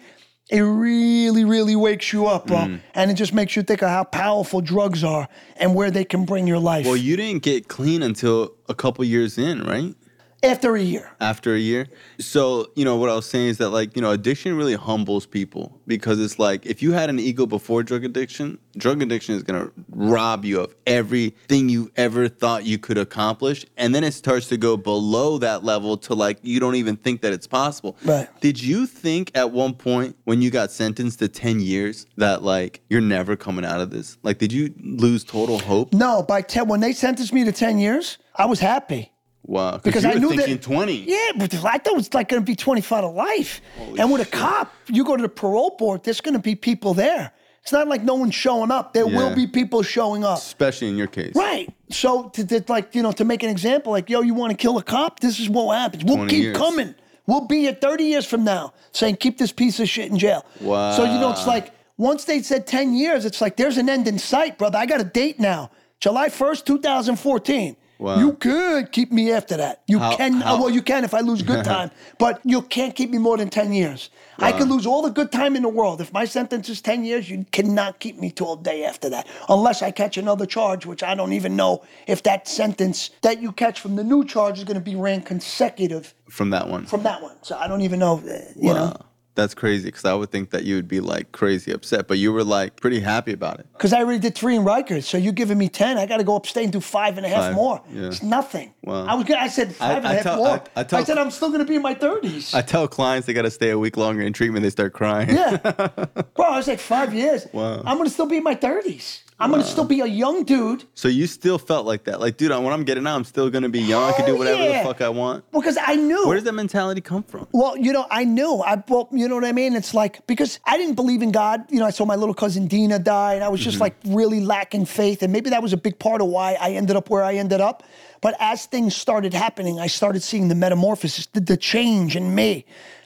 It really, really wakes you up, bro. Mm. And it just makes you think of how powerful drugs are and where they can bring your life Well, you didn't get clean until a couple years in, right? After a year. after a year. So, you know, what I was saying is that, like, you know, addiction really humbles people because it's like if you had an ego before drug addiction, drug addiction is going to rob you of everything you ever thought you could accomplish. And then it starts to go below that level to like you don't even think that it's possible. Right. Did you think at one point when you got sentenced to 10 years that, like, you're never coming out of this? Like, did you lose total hope? No, by 10, when they sentenced me to 10 years, I was happy. Wow. Because I knew that 20. Yeah, but I thought it was like going to be 25 to life. Holy and with a cop, you go to the parole board, there's going to be people there. It's not like no one's showing up. There will be people showing up. Especially in your case. Right. So, to, to, like, you know, to make an example, like, yo, you want to kill a cop? This is what happens. We'll keep years. coming. We'll be here 30 years from now saying, keep this piece of shit in jail. Wow. So, you know, it's like, once they said 10 years, it's like, there's an end in sight, brother. I got a date now. July 1st, 2014. Wow. You could keep me after that. You How- can, how- oh, well, you can if I lose good <laughs> time, but you can't keep me more than 10 years. I could lose all the good time in the world. If my sentence is 10 years, you cannot keep me till a day after that, unless I catch another charge, which I don't even know if that sentence that you catch from the new charge is going to be ran consecutive From that one. from that one. So I don't even know, uh, you know. That's crazy because I would think that you would be like crazy upset, but you were like pretty happy about it. Because I already did three in Rikers, so you're giving me ten. I got to go upstate and do five and a half Five, more. yeah. It's nothing. Wow. I was. Gonna, I said five and a I half tell- more. I- I tell- said I'm still going to be in my thirties. I tell clients they got to stay a week longer in treatment, they start crying. Yeah, <laughs> bro. I was like five years. Wow. I'm going to still be in my thirties. I'm gonna still be a young dude So you still felt like that, like, dude, when I'm getting out, I'm still gonna be young. I can do Hell whatever yeah. the fuck I want. because I knew. Where does that mentality come from? Well, you know, I knew. I well, you know what I mean. It's like because I didn't believe in God. You know, I saw my little cousin Dina die, and I was just Mm-hmm. like really lacking faith, and maybe that was a big part of why I ended up where I ended up. But as things started happening, I started seeing the metamorphosis, the, the change in me.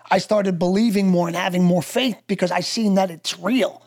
I started believing more and having more faith because I seen that it's real.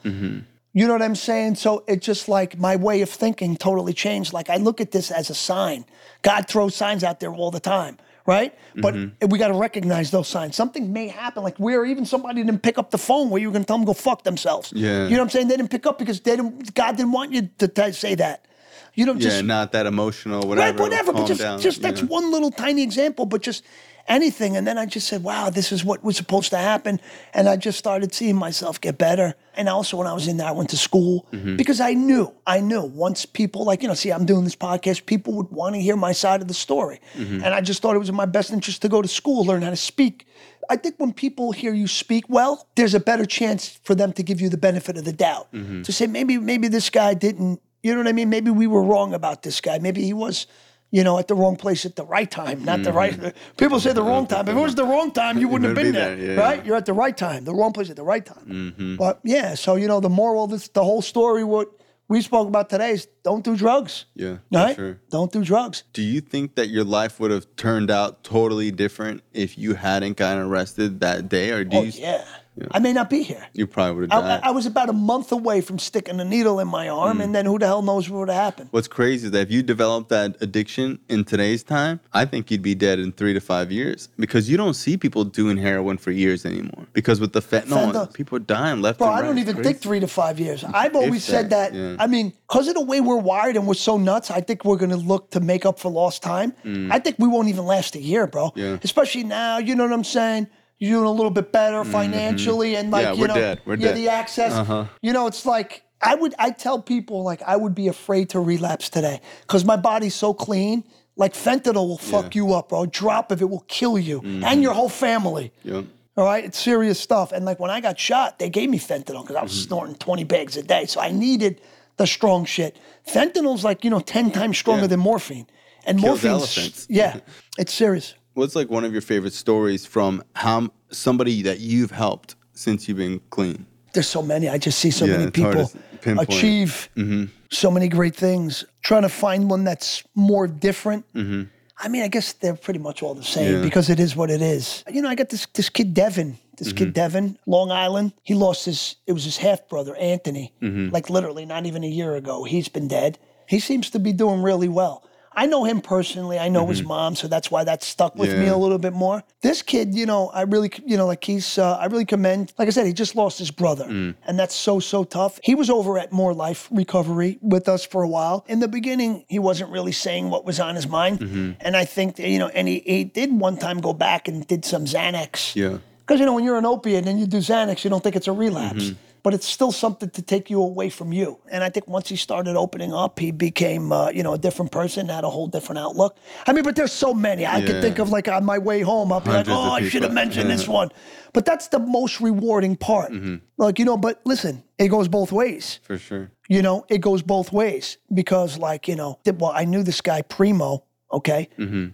You know what I'm saying? So it just like my way of thinking totally changed. Like I look at this as a sign. God throws signs out there all the time, right? But mm-hmm. we got to recognize those signs. Something may happen, like where even somebody didn't pick up the phone where you were going to tell them go fuck themselves. Yeah. You know what I'm saying? They didn't pick up because they didn't. God didn't want you to t- say that. You know, Yeah, just not that emotional, whatever. right, whatever. But just, down, just that's know? one little tiny example. But just anything, and then I just said, "Wow, this is what was supposed to happen," and I just started seeing myself get better. And also, when I was in there, I went to school Mm-hmm. because I knew, I knew once people like you know, see, I'm doing this podcast, people would want to hear my side of the story, Mm-hmm. and I just thought it was in my best interest to go to school, learn how to speak. I think when people hear you speak well, there's a better chance for them to give you the benefit of the doubt. Mm-hmm. To say maybe maybe this guy didn't, you know what I mean? Maybe we were wrong about this guy. Maybe he was, you know, at the wrong place at the right time, not the right. Mm-hmm. People say the wrong time. If it was the wrong time, you wouldn't have been there, there, yeah. right? You're at the right time, the wrong place at the right time. Mm-hmm. But yeah, so you know, the moral, of this, the whole story, what we spoke about today is don't do drugs. Yeah, Right? sure. Don't do drugs. Do you think that your life would have turned out totally different if you hadn't gotten arrested that day, or do Oh you? yeah. I may not be here. You probably would have I, died. I was about a month away from sticking a needle in my Mm. arm, and then who the hell knows what would have happened? What's crazy is that if you develop that addiction in today's time, I think you'd be dead in three to five years because you don't see people doing heroin for years anymore. Because with the fentanyl, Fentanyl. people are dying left Bro, and I don't even think three to five years. I've always said that, that. yeah. I mean, because of the way we're wired and we're so nuts, I think we're going to look to make up for lost time. I think we won't even last a year, bro. Mm. Yeah. Especially now, you know what I'm saying? You're doing a little bit better financially and like, Mm-hmm. Yeah, you we're know, dead. We're yeah, dead. the access. Uh-huh. You know, it's like, I would, I tell people like I would be afraid to relapse today because my body's so clean. Like fentanyl will fuck you up, bro. A drop of it will kill you Mm-hmm. and your whole family. Yep. All right, it's serious stuff. And like when I got shot, they gave me fentanyl because I was Mm-hmm. snorting 20 bags a day. So I needed the strong shit. Fentanyl's like, you know, 10 times stronger Yeah. than morphine. And Kills morphine's, elephants. yeah, it's serious. What's like one of your favorite stories from how somebody that you've helped since you've been clean? There's so many. I just see so Yeah, many people pinpoint. Mm-hmm. achieve so many great things. Trying to find one that's more different. I mean, I guess they're pretty much all the same Mm-hmm. Yeah. because it is what it is. You know, I got this this kid Devin, this Mm-hmm. kid Devin, Long Island. He lost his. It was his half brother Anthony. Mm-hmm. Like literally, not even a year ago. He's been dead. He seems to be doing really well. I know him personally. I know his mom, so that's why that stuck with me Mm-hmm. A little bit more. This kid, you know, I really, you know, like he's, uh, I really commend. Like I said, he just lost his brother, Mm. and that's so so tough. He was over at More Life Recovery with us for a while. In the beginning, he wasn't really saying what was on his mind, Mm-hmm. and I think that, you know, and he, he did one time go back and did some Xanax. Yeah. Because you know, when you're an opiate and you do Xanax, you don't think it's a relapse. Mm-hmm. But it's still something to take you away from you. And I think once he started opening up, he became, uh, you know, a different person, had a whole different outlook. I mean, but there's so many. I could think of like on my way home, I'll be Hundreds like, oh, I should have mentioned this one. But that's the most rewarding part. Mm-hmm. Like, you know, but listen, it goes both ways. For sure. You know, it goes both ways because, like, you know, well, I knew this guy Primo, okay,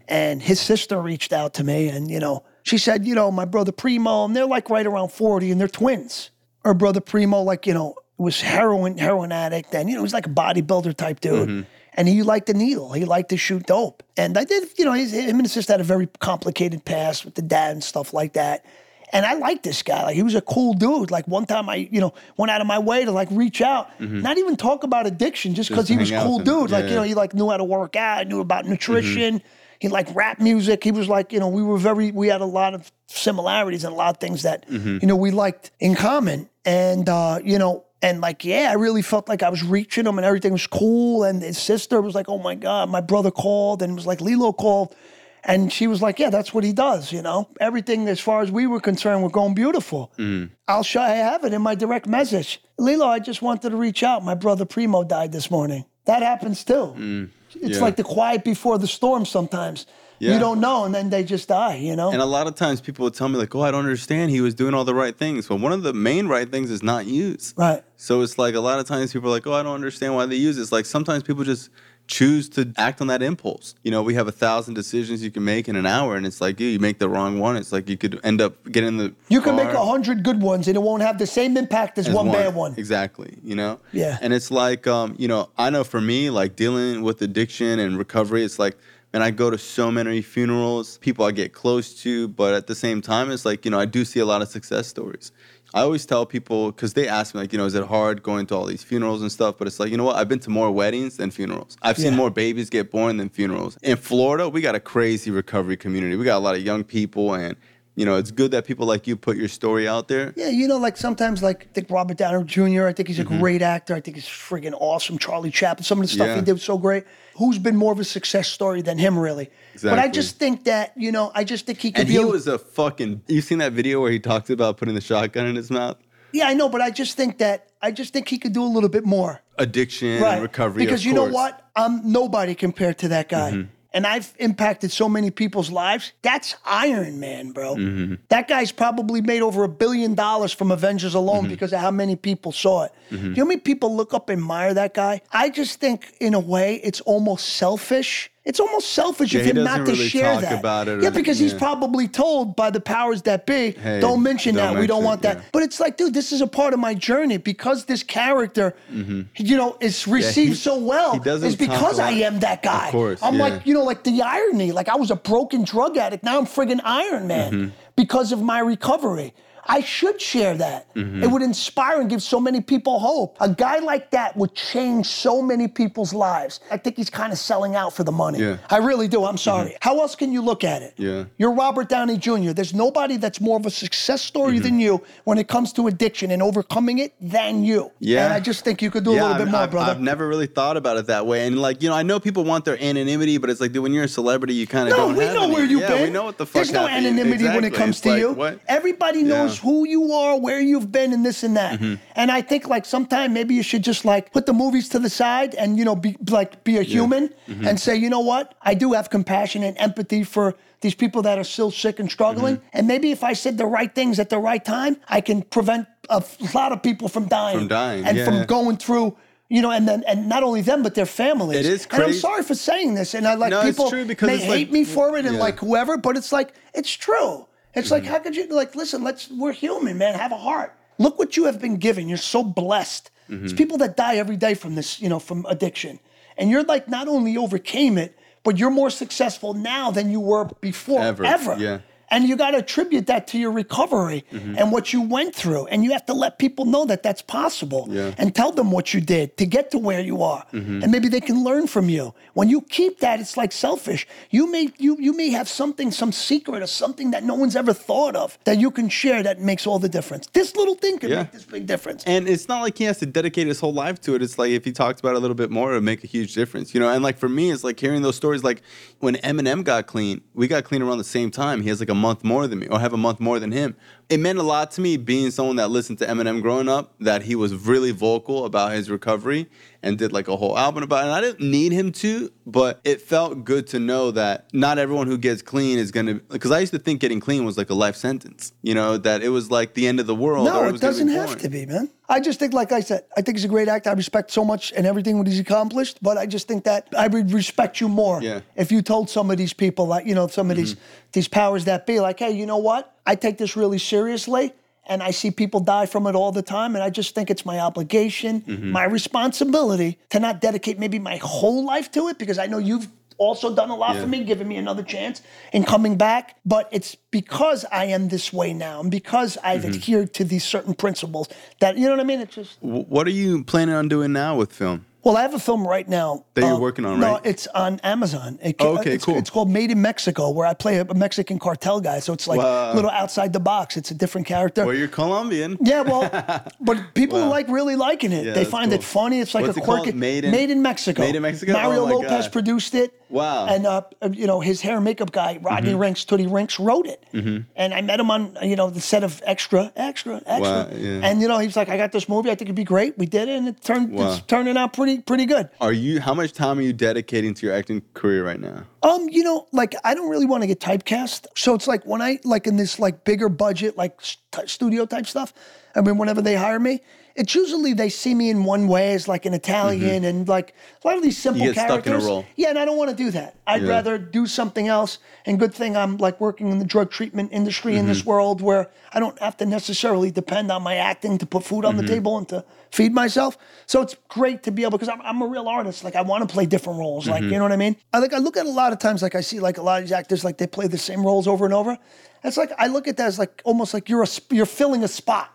and his sister reached out to me, and you know, she said, you know, my brother Primo, and they're like right around forty, and they're twins. Her brother Primo, like, you know, was heroin heroin addict, and you know, he's like a bodybuilder type dude. And he liked the needle. He liked to shoot dope. And I did, you know, his, him and his sister had a very complicated past with the dad and stuff like that. And I liked this guy. Like he was a cool dude. Like one time I, you know, went out of my way to like reach out, not even talk about addiction, just because he was cool him. dude. Like, you know, he like knew how to work out, knew about nutrition. He liked rap music. He was like, you know, we were very, we had a lot of similarities and a lot of things that, mm-hmm. you know, we liked in common. And, uh, you know, and like, yeah, I really felt like I was reaching him and everything was cool. And his sister was like, oh my God, my brother called and it was like Lillo called. And she was like, yeah, that's what he does, you know? Everything as far as we were concerned, we're going beautiful. Mm. I'll show I have it in my direct message. Lillo, I just wanted to reach out. My brother Primo died this morning. That happens too. Mm. It's yeah. like the quiet before the storm sometimes. Yeah. You don't know, and then they just die. You know. And a lot of times people would tell me like, "Oh, I don't understand. He was doing all the right things." Well, one of the main right things is not use. right. So it's like a lot of times people are like, "Oh, I don't understand why they use it." It's like sometimes people just choose to act on that impulse. You know, we have a thousand decisions you can make in an hour, and it's like you, you make the wrong one. It's like you could end up getting the You can make a hundred good ones, and it won't have the same impact as, as one, bad one. Exactly. You know. Yeah. And it's like, um, you know, I know for me, like dealing with addiction and recovery, it's like. And I go to so many funerals, people I get close to, but at the same time, it's like, you know, I do see a lot of success stories. I always tell people, because they ask me, like, you know, is it hard going to all these funerals and stuff? But it's like, you know what? I've been to more weddings than funerals. I've seen Yeah. more babies get born than funerals. In Florida, we got a crazy recovery community. We got a lot of young people, and, you know, it's good that people like you put your story out there. Yeah, you know, like sometimes, like I think Robert Downey Jr. I think he's a Mm-hmm. great actor. I think he's friggin' awesome. Charlie Chaplin, some of the stuff Yeah. he did was so great. Who's been more of a success story than him, really? Exactly. But I just think that you know, I just think he could And be. he was a fucking. You seen that video where he talks about putting the shotgun in his mouth? yeah, I know, but I just think that I just think he could do a little bit more. Addiction and recovery. Because you know course. Mm-hmm. what? I'm nobody compared to that guy. And I've impacted so many people's lives. That's Iron Man, bro. Mm-hmm. That guy's probably made over a billion dollars from Avengers alone Mm-hmm. because of how many people saw it. Do you know how many people look up and admire that guy? I just think, in a way, it's almost selfish. It's almost selfish Yeah, of him doesn't to really share that. about it yeah, because he's probably told by the powers that be, Hey, don't mention don't that. we don't mention it, want that. yeah. But it's like, dude, this is a part of my journey because this character, you know, is received he- so well. It's because I am that guy. course, I'm yeah. like, you know, like the irony. Like I was a broken drug addict. Now I'm friggin' Iron Man Mm-hmm. because of my recovery. I should share that. Mm-hmm. It would inspire and give so many people hope. A guy like that would change so many people's lives. I think he's kind of selling out for the money. Yeah. I really do. I'm sorry. How else can you look at it? Yeah. You're Robert Downey Jr. There's nobody that's more of a success story Mm-hmm. than you when it comes to addiction and overcoming it than you. Yeah. And I just think you could do a little I've, bit more, I've- brother. I've never really thought about it that way. And like, you know, I know people want their anonymity, but it's like, dude, when you're a celebrity, you kind of no, don't we know any- where you've yeah, been. we know what the fuck There's no happened. anonymity when it comes It's to like, you. What? Everybody knows Mm-hmm. who you are, where you've been, and this and that. And I think like sometime maybe you should just like put the movies to the side and you know be like be a human Mm-hmm. and say, you know what, I do have compassion and empathy for these people that are still sick and struggling. Mm-hmm. And maybe if I said the right things at the right time, I can prevent a lot of people from dying, From dying, and yeah. from going through. You know, and then and not only them, but their families. It is And I'm sorry for saying this, and I like No, it's people true because may it's hate like- me for it, and yeah. like whoever, but it's like it's true. It's like Mm-hmm. how could you like listen? Let's we're human, man. Have a heart. Look what you have been given. You're so blessed. Mm-hmm. There's people that die every day from this, you know, from addiction, and you're like not only overcame it, but you're more successful now than you were before Ever, ever. yeah. And you got to attribute that to your recovery Mm-hmm. and what you went through. And you have to let people know that that's possible Yeah. Mm-hmm. and tell them what you did to get to where you are. And maybe they can learn from you. When you keep that, it's like selfish. You may you you may have something, some secret or something that no one's ever thought of that you can share that makes all the difference. This little thing can Yeah. make this big difference. And it's not like he has to dedicate his whole life to it. It's like if he talked about it a little bit more, it would make a huge difference, you know. And like for me, it's like hearing those stories. Like when Eminem got clean, we got clean around the same time. He has like a month more than me, or have a month more than him. It meant a lot to me being someone that listened to Eminem growing up. That he was really vocal about his recovery and did like a whole album about it. And I didn't need him to, but it felt good to know that not everyone who gets clean is gonna. Because I used to think getting clean was like a life sentence, you know, that it was like the end of the world. or No, it was doesn't have to be, man. I just think, like I said, I think he's a great actor. I respect so much and everything what he's accomplished, but I just think that I would respect you more Yeah. if you told some of these people, like you know, some of these mm-hmm. these powers that be, like, hey, you know what? I take this really seriously. And I see people die from it all the time. And I just think it's my obligation, mm-hmm. my responsibility to not dedicate maybe my whole life to it because I know you've also done a lot Yeah. for me, giving me another chance in coming back. But it's because I am this way now and because I've mm-hmm. adhered to these certain principles that, you know what I mean? It's just, What are you planning on doing now with film? Well, I have a film right now. That you're uh, working on, right? No, it's on Amazon. It, Oh, okay, it's, cool. It's called Made in Mexico, where I play a Mexican cartel guy. So it's like Wow. a little outside the box. It's a different character. Well, you're Colombian. Yeah, well, <laughs> but people Wow. like really liking it. Yeah, they find cool. it funny. It's like What's a it called? quirky Made in- Mexico. Made in Mexico? Mario Oh Lopez God. produced it. Wow. And uh, you know his hair and makeup guy Rodney Mm-hmm. Rinks, Tootie Rinks, wrote it. Mm-hmm. And I met him on you know the set of Extra, Extra, Extra. Wow, yeah. And you know he's like, I got this movie. I think it'd be great. We did it, and it turned Wow. it's turning out pretty pretty good. Are you? How much time are you dedicating to your acting career right now? Um, you know, like I don't really want to get typecast. So it's like when I like in this like bigger budget, like st- studio type stuff. I mean, whenever they hire me, it's usually they see me in one way as like an Italian and like a lot of these simple Mm-hmm. get stuck in a characters. role. Yeah, and I don't want to do that. I'd Yeah. rather do something else. And good thing I'm like working in the drug treatment industry in Mm-hmm. this world where I don't have to necessarily depend on my acting to put food on Mm-hmm. the table and to feed myself. So it's great to be able because I'm, I'm a real artist. Like I want to play different roles. Like Mm-hmm. you know what I mean. I like I look at a lot of times like I see like a lot of these actors like they play the same roles over and over. It's like I look at that as like almost like you're a you're filling a spot.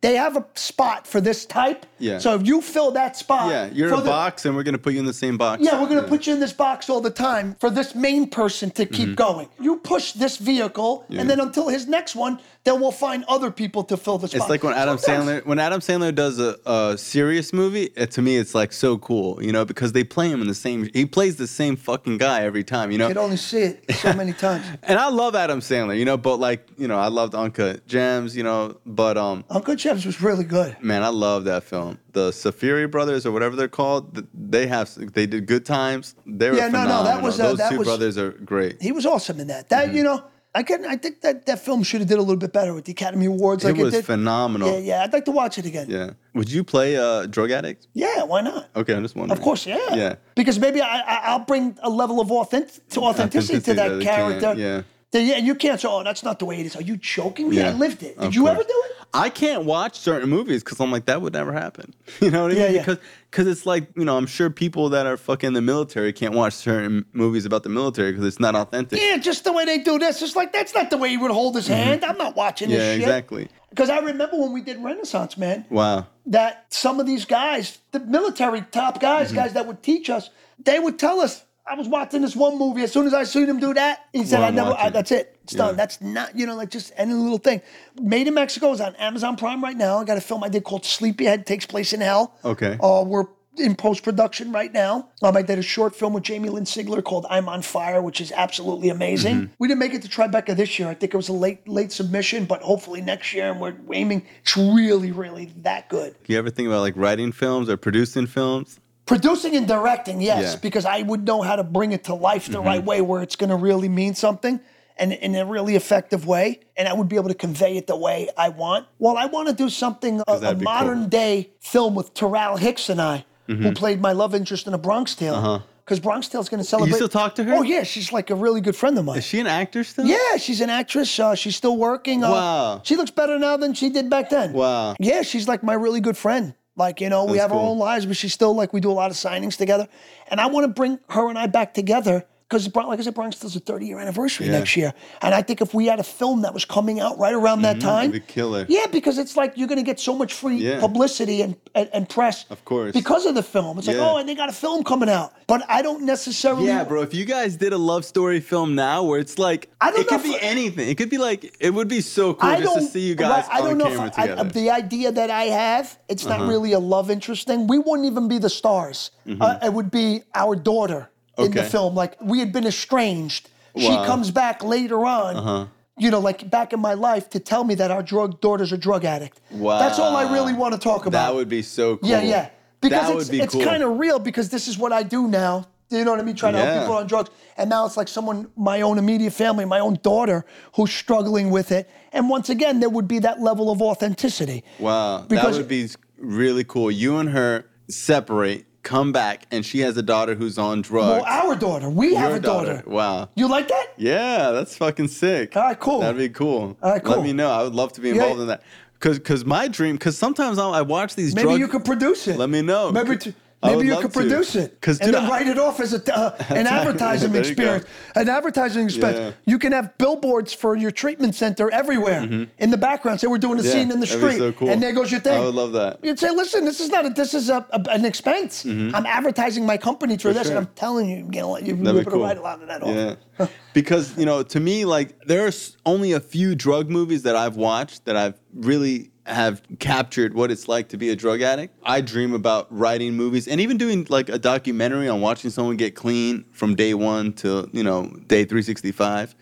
They have a spot for this type. Mm-hmm. Yeah. So if you fill that spot, Yeah, you're in a the- box, and we're gonna put you in the same box. yeah, we're gonna put you in this box all the time for this main person to keep going. You push this vehicle, and then until his next one, then we'll find other people to fill the spot. It's like when Adam Sometimes- Sandler when Adam Sandler does a, a serious movie. It, to me, it's like so cool, you know, because they play him in the same. He plays the same fucking guy every time, you know. You can only see it so many times. <laughs> And I love Adam Sandler, you know, but like you know, I loved Uncut Gems, you know, but um, Uncut Gems was really good. man, I love that film. The Safdie brothers or whatever they're called, they have they did Good Times. They were Yeah, no, no, that was, uh, those that two was- brothers are great. He was awesome in that. That Mm-hmm. you know, I can I think that that film should have did a little bit better with the Academy Awards. Like it was did. phenomenal. Yeah, yeah. I'd like to watch it again. Yeah. Would you play a drug addict? Yeah, why not? Okay, I'm just wondering. Of course, yeah. Yeah. Because maybe I, I I'll bring a level of authentic to authenticity to that that character. yeah. Yeah, you can't say, "Oh, that's not the way it is." Are you joking me? I lived it. Did you course. ever do it? I can't watch certain movies because I'm like that would never happen. <laughs> You know what I Yeah, mean? yeah. Because because it's like you know I'm sure people that are fucking the military can't watch certain movies about the military because it's not authentic. Yeah, just the way they do this. It's like that's not the way he would hold his hand. I'm not watching this Mm-hmm. Yeah, shit. exactly. Because I remember when we did Renaissance, man. Wow. that some of these guys, the military top guys, Mm-hmm. guys that would teach us, they would tell us. I was watching this one movie. As soon as I seen him do that, he said, Well, "I I'm never. I, that's it. It's done. Yeah. That's not. You know, like just any little thing." Made in Mexico is on Amazon Prime right now. I got a film I did called Sleepyhead. Takes place in hell. Okay. Uh, we're in post production right now. Um, I did a short film with Jamie Lynn Sigler called "I'm on Fire," which is absolutely amazing. Mm-hmm. We didn't make it to Tribeca this year. I think it was a late late submission, but hopefully next year. And we're aiming. It's really, really that good. Do you ever think about like writing films or producing films? Producing and directing, yes, Yeah. Mm-hmm. because I would know how to bring it to life the right way where it's going to really mean something and in a really effective way. And I would be able to convey it the way I want. Well, I want to do something, a, a that'd cool. modern day film with Taral Hicks and I, Mm-hmm. who played my love interest in A Bronx Tale. Because Bronx Tale's going to celebrate. Uh-huh. still talk to her? Oh, yeah. She's like a really good friend of mine. Is she an actor still? Yeah, she's an actress. Uh, she's still working. Uh, Wow. She looks better now than she did back then. Wow. Yeah, she's like my really good friend. Like, you know, we That's have our own lives, but she's still like, we do a lot of signings together. And I want to bring her and I back together because, like I said, Bronx Tale's a 30 year anniversary Yeah. next year. And I think if we had a film that was coming out right around that time, it'd be killer. Yeah, because it's like you're going to get so much free Yeah. publicity and, and, and press. Of course. Because of the film. It's like, oh, and they got a film coming out. But I don't necessarily. Yeah, bro. If you guys did a love story film now, where it's like I don't it could know be anything. It could be like it would be so cool I just to see you guys right, I don't on know camera if I, together. Uh-huh. I, the idea that I have, it's not really a love interest thing. We wouldn't even be the stars. Uh, it would be our daughter in the. Film. Like we had been estranged. She Wow. Uh-huh. comes back later on. You know, like back in my life, to tell me that our drug daughter's a drug addict. Wow. That's all I really want to talk about. that would be so cool. Yeah, yeah. Because that it's, be it's cool. kind of real because this is what I do now. You know what I mean? Trying to help people on drugs. And now it's like someone, my own immediate family, my own daughter, who's struggling with it. And once again, there would be that level of authenticity. Wow, Because- that would be really cool. You and her separate, come back, and she has a daughter who's on drugs. Well, our daughter. We have Your a daughter. Wow. You like that? Yeah, that's fucking sick. All right, cool. That'd be cool. All right, cool. Let me know. I would love to be involved in that. Cause, cause my dream. Cause sometimes I, I watch these. Maybe drug, you could produce it. Let me know. Maybe, C- t- I would maybe you could to. produce it. and then I- write it off as a, uh, an <laughs> advertising experience. An advertising expense. Yeah. You can have billboards for your treatment center everywhere in the background. Say we're doing a Mm-hmm. Yeah, scene in the street, so cool. and there goes your thing. I would love that. You'd say, "Listen, this is not a, this is a, a- an expense. I'm advertising my company through this, Mm-hmm. sure. and I'm telling you, you know, you'll be That'd be able cool. to write a lot of that off." Yeah. because, you know, to me, like, there's only a few drug movies that I've watched that I've really have captured what it's like to be a drug addict. I dream about writing movies and even doing like a documentary on watching someone get clean from day one to, you know, day 365.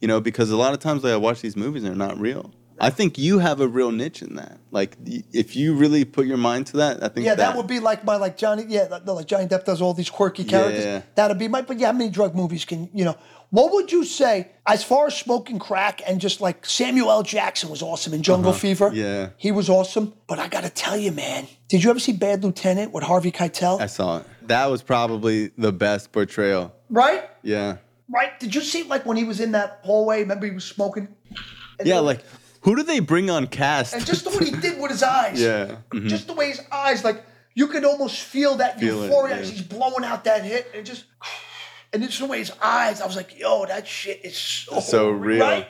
You know, because a lot of times like, I watch these movies and they're not real. I think you have a real niche in that. Like if you really put your mind to that, I think Yeah, that, would be like my like Johnny. Yeah, like- Johnny Depp does all these quirky characters. Yeah. That'd be my. But yeah, how many drug movies can you know? What would you say as far as smoking crack and just like Samuel L. Jackson was awesome in Jungle Fever? Uh-huh. Yeah. he was awesome. But I gotta tell you, man, did you ever see Bad Lieutenant with Harvey Keitel? I saw it. That was probably the best portrayal. right, Yeah. right. Did you see like when he was in that hallway? Remember he was smoking. And Yeah, then- like who do they bring on cast? and just the, what he <laughs> did with his eyes. Yeah. Mhm. Just the way his eyes, like you could almost feel that Feel it, euphoria yeah. as he's blowing out that hit, and just and just the way his eyes, I was like, yo, that shit is so, so real. Right?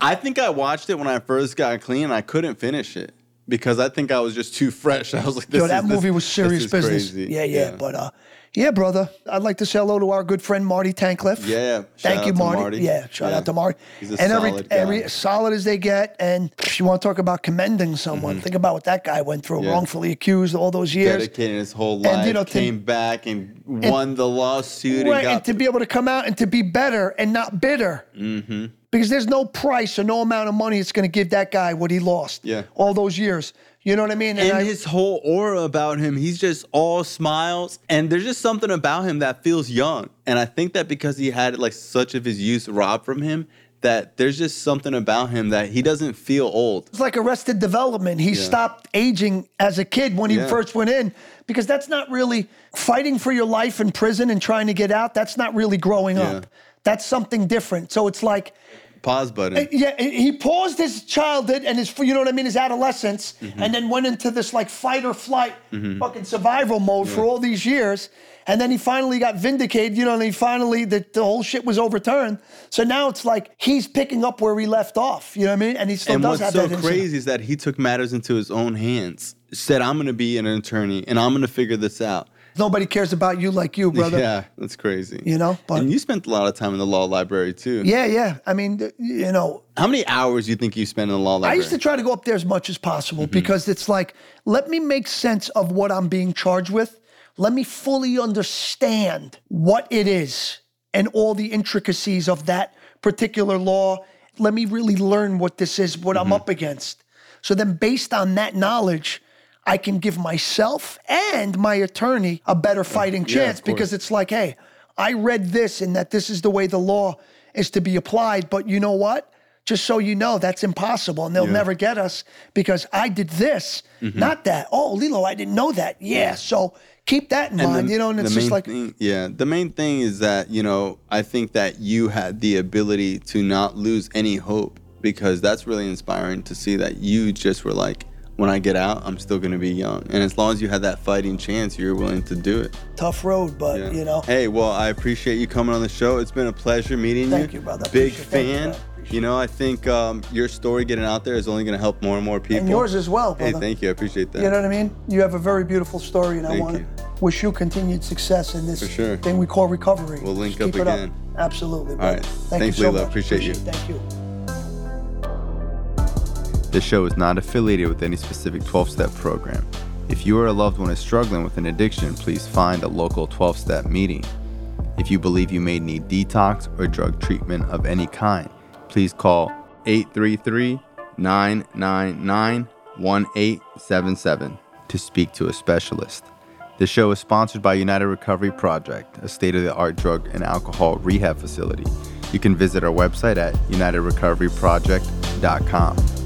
I think I watched it when I first got clean. I couldn't finish it because I think I was just too fresh. <laughs> I was like, this Yo, that is- this- movie was serious business. crazy. Yeah, yeah, But uh, yeah, brother, I'd like to say hello to our good friend Marty Tankleff. Yeah, Thank you, Marty. Marty. Yeah, shout Yeah. out to Marty. He's a and every solid guy. every solid as they get. And if you want to talk about commending someone, think about what that guy went through, Mm-hmm. Yeah. wrongfully accused all those years. dedicated his whole life, And, you know, to- came back and won the lawsuit right, and got and to be able to come out and to be better and not bitter. Mm-hmm. Because there's no price or no amount of money that's going to give that guy what he lost. Yeah. All those years. You know what I mean? and I- his whole aura about him, he's just all smiles, and there's just something about him that feels young. And I think that because he had like such of his youth robbed from him, that there's just something about him that he doesn't feel old. it's like Arrested Development. He stopped aging as a kid when he Yeah. first went in because that's not really fighting for your life in prison and trying to get out. That's not really growing Yeah. up. That's something different. So it's like, Pause button. yeah, he paused his childhood and his, you know what I mean, his adolescence, Mm-hmm. and then went into this like fight or flight fucking survival mode for all these years. And then he finally got vindicated, you know, and he finally, the, the whole shit was overturned. So now it's like he's picking up where he left off, you know what I mean? And he still and does what's have so that incident. crazy is that he took matters into his own hands. Said, "I'm going to be an attorney, and I'm going to figure this out." Nobody cares about you like you, brother. Yeah, that's crazy. You know, but and you spent a lot of time in the law library too. yeah, yeah. I mean, you know, How many hours do you think you spent in the law library? I used to try to go up there as much as possible mm-hmm. because it's like, let me make sense of what I'm being charged with. Let me fully understand what it is and all the intricacies of that particular law. Let me really learn what this is, what I'm mm-hmm. up against. So then, based on that knowledge, I can give myself and my attorney a better fighting Yeah, chance because it's like, hey, I read this and that this is the way the law is to be applied. But you know what? Just so you know, that's impossible and they'll Yeah. never get us because I did this, Mm-hmm. not that. Oh, Lillo, I didn't know that. Yeah. So keep that in mind, the- you know, and it's just like, thing, yeah the main thing is that you know i think that you had the ability to not lose any hope because that's really inspiring to see that you just were like when i get out i'm still going to be young and as long as you had that fighting chance you're willing to do it tough road, but Yeah. you know, hey well i appreciate you coming on the show it's been a pleasure meeting you. Thank you you, brother. big Appreciate- thank you, fan you know i think um, your story getting out there is only going to help more and more people and yours as well, brother. hey thank you i appreciate that You know what I mean? You have a very beautiful story, and I want to wish you continued success in this For sure. thing we call recovery. We'll link Just up keep it again. Absolutely. brother. right. Thank Thanks, you so Lillo. much. Appreciate you. Thank you. This show is not affiliated with any specific 12 step program. If you or a loved one is struggling with an addiction, please find a local 12 step meeting. If you believe you may need detox or drug treatment of any kind, please call 833 999 1877 to speak to a specialist. The show is sponsored by United Recovery Project, a state of the art drug and alcohol rehab facility. You can visit our website at unitedrecoveryproject.com.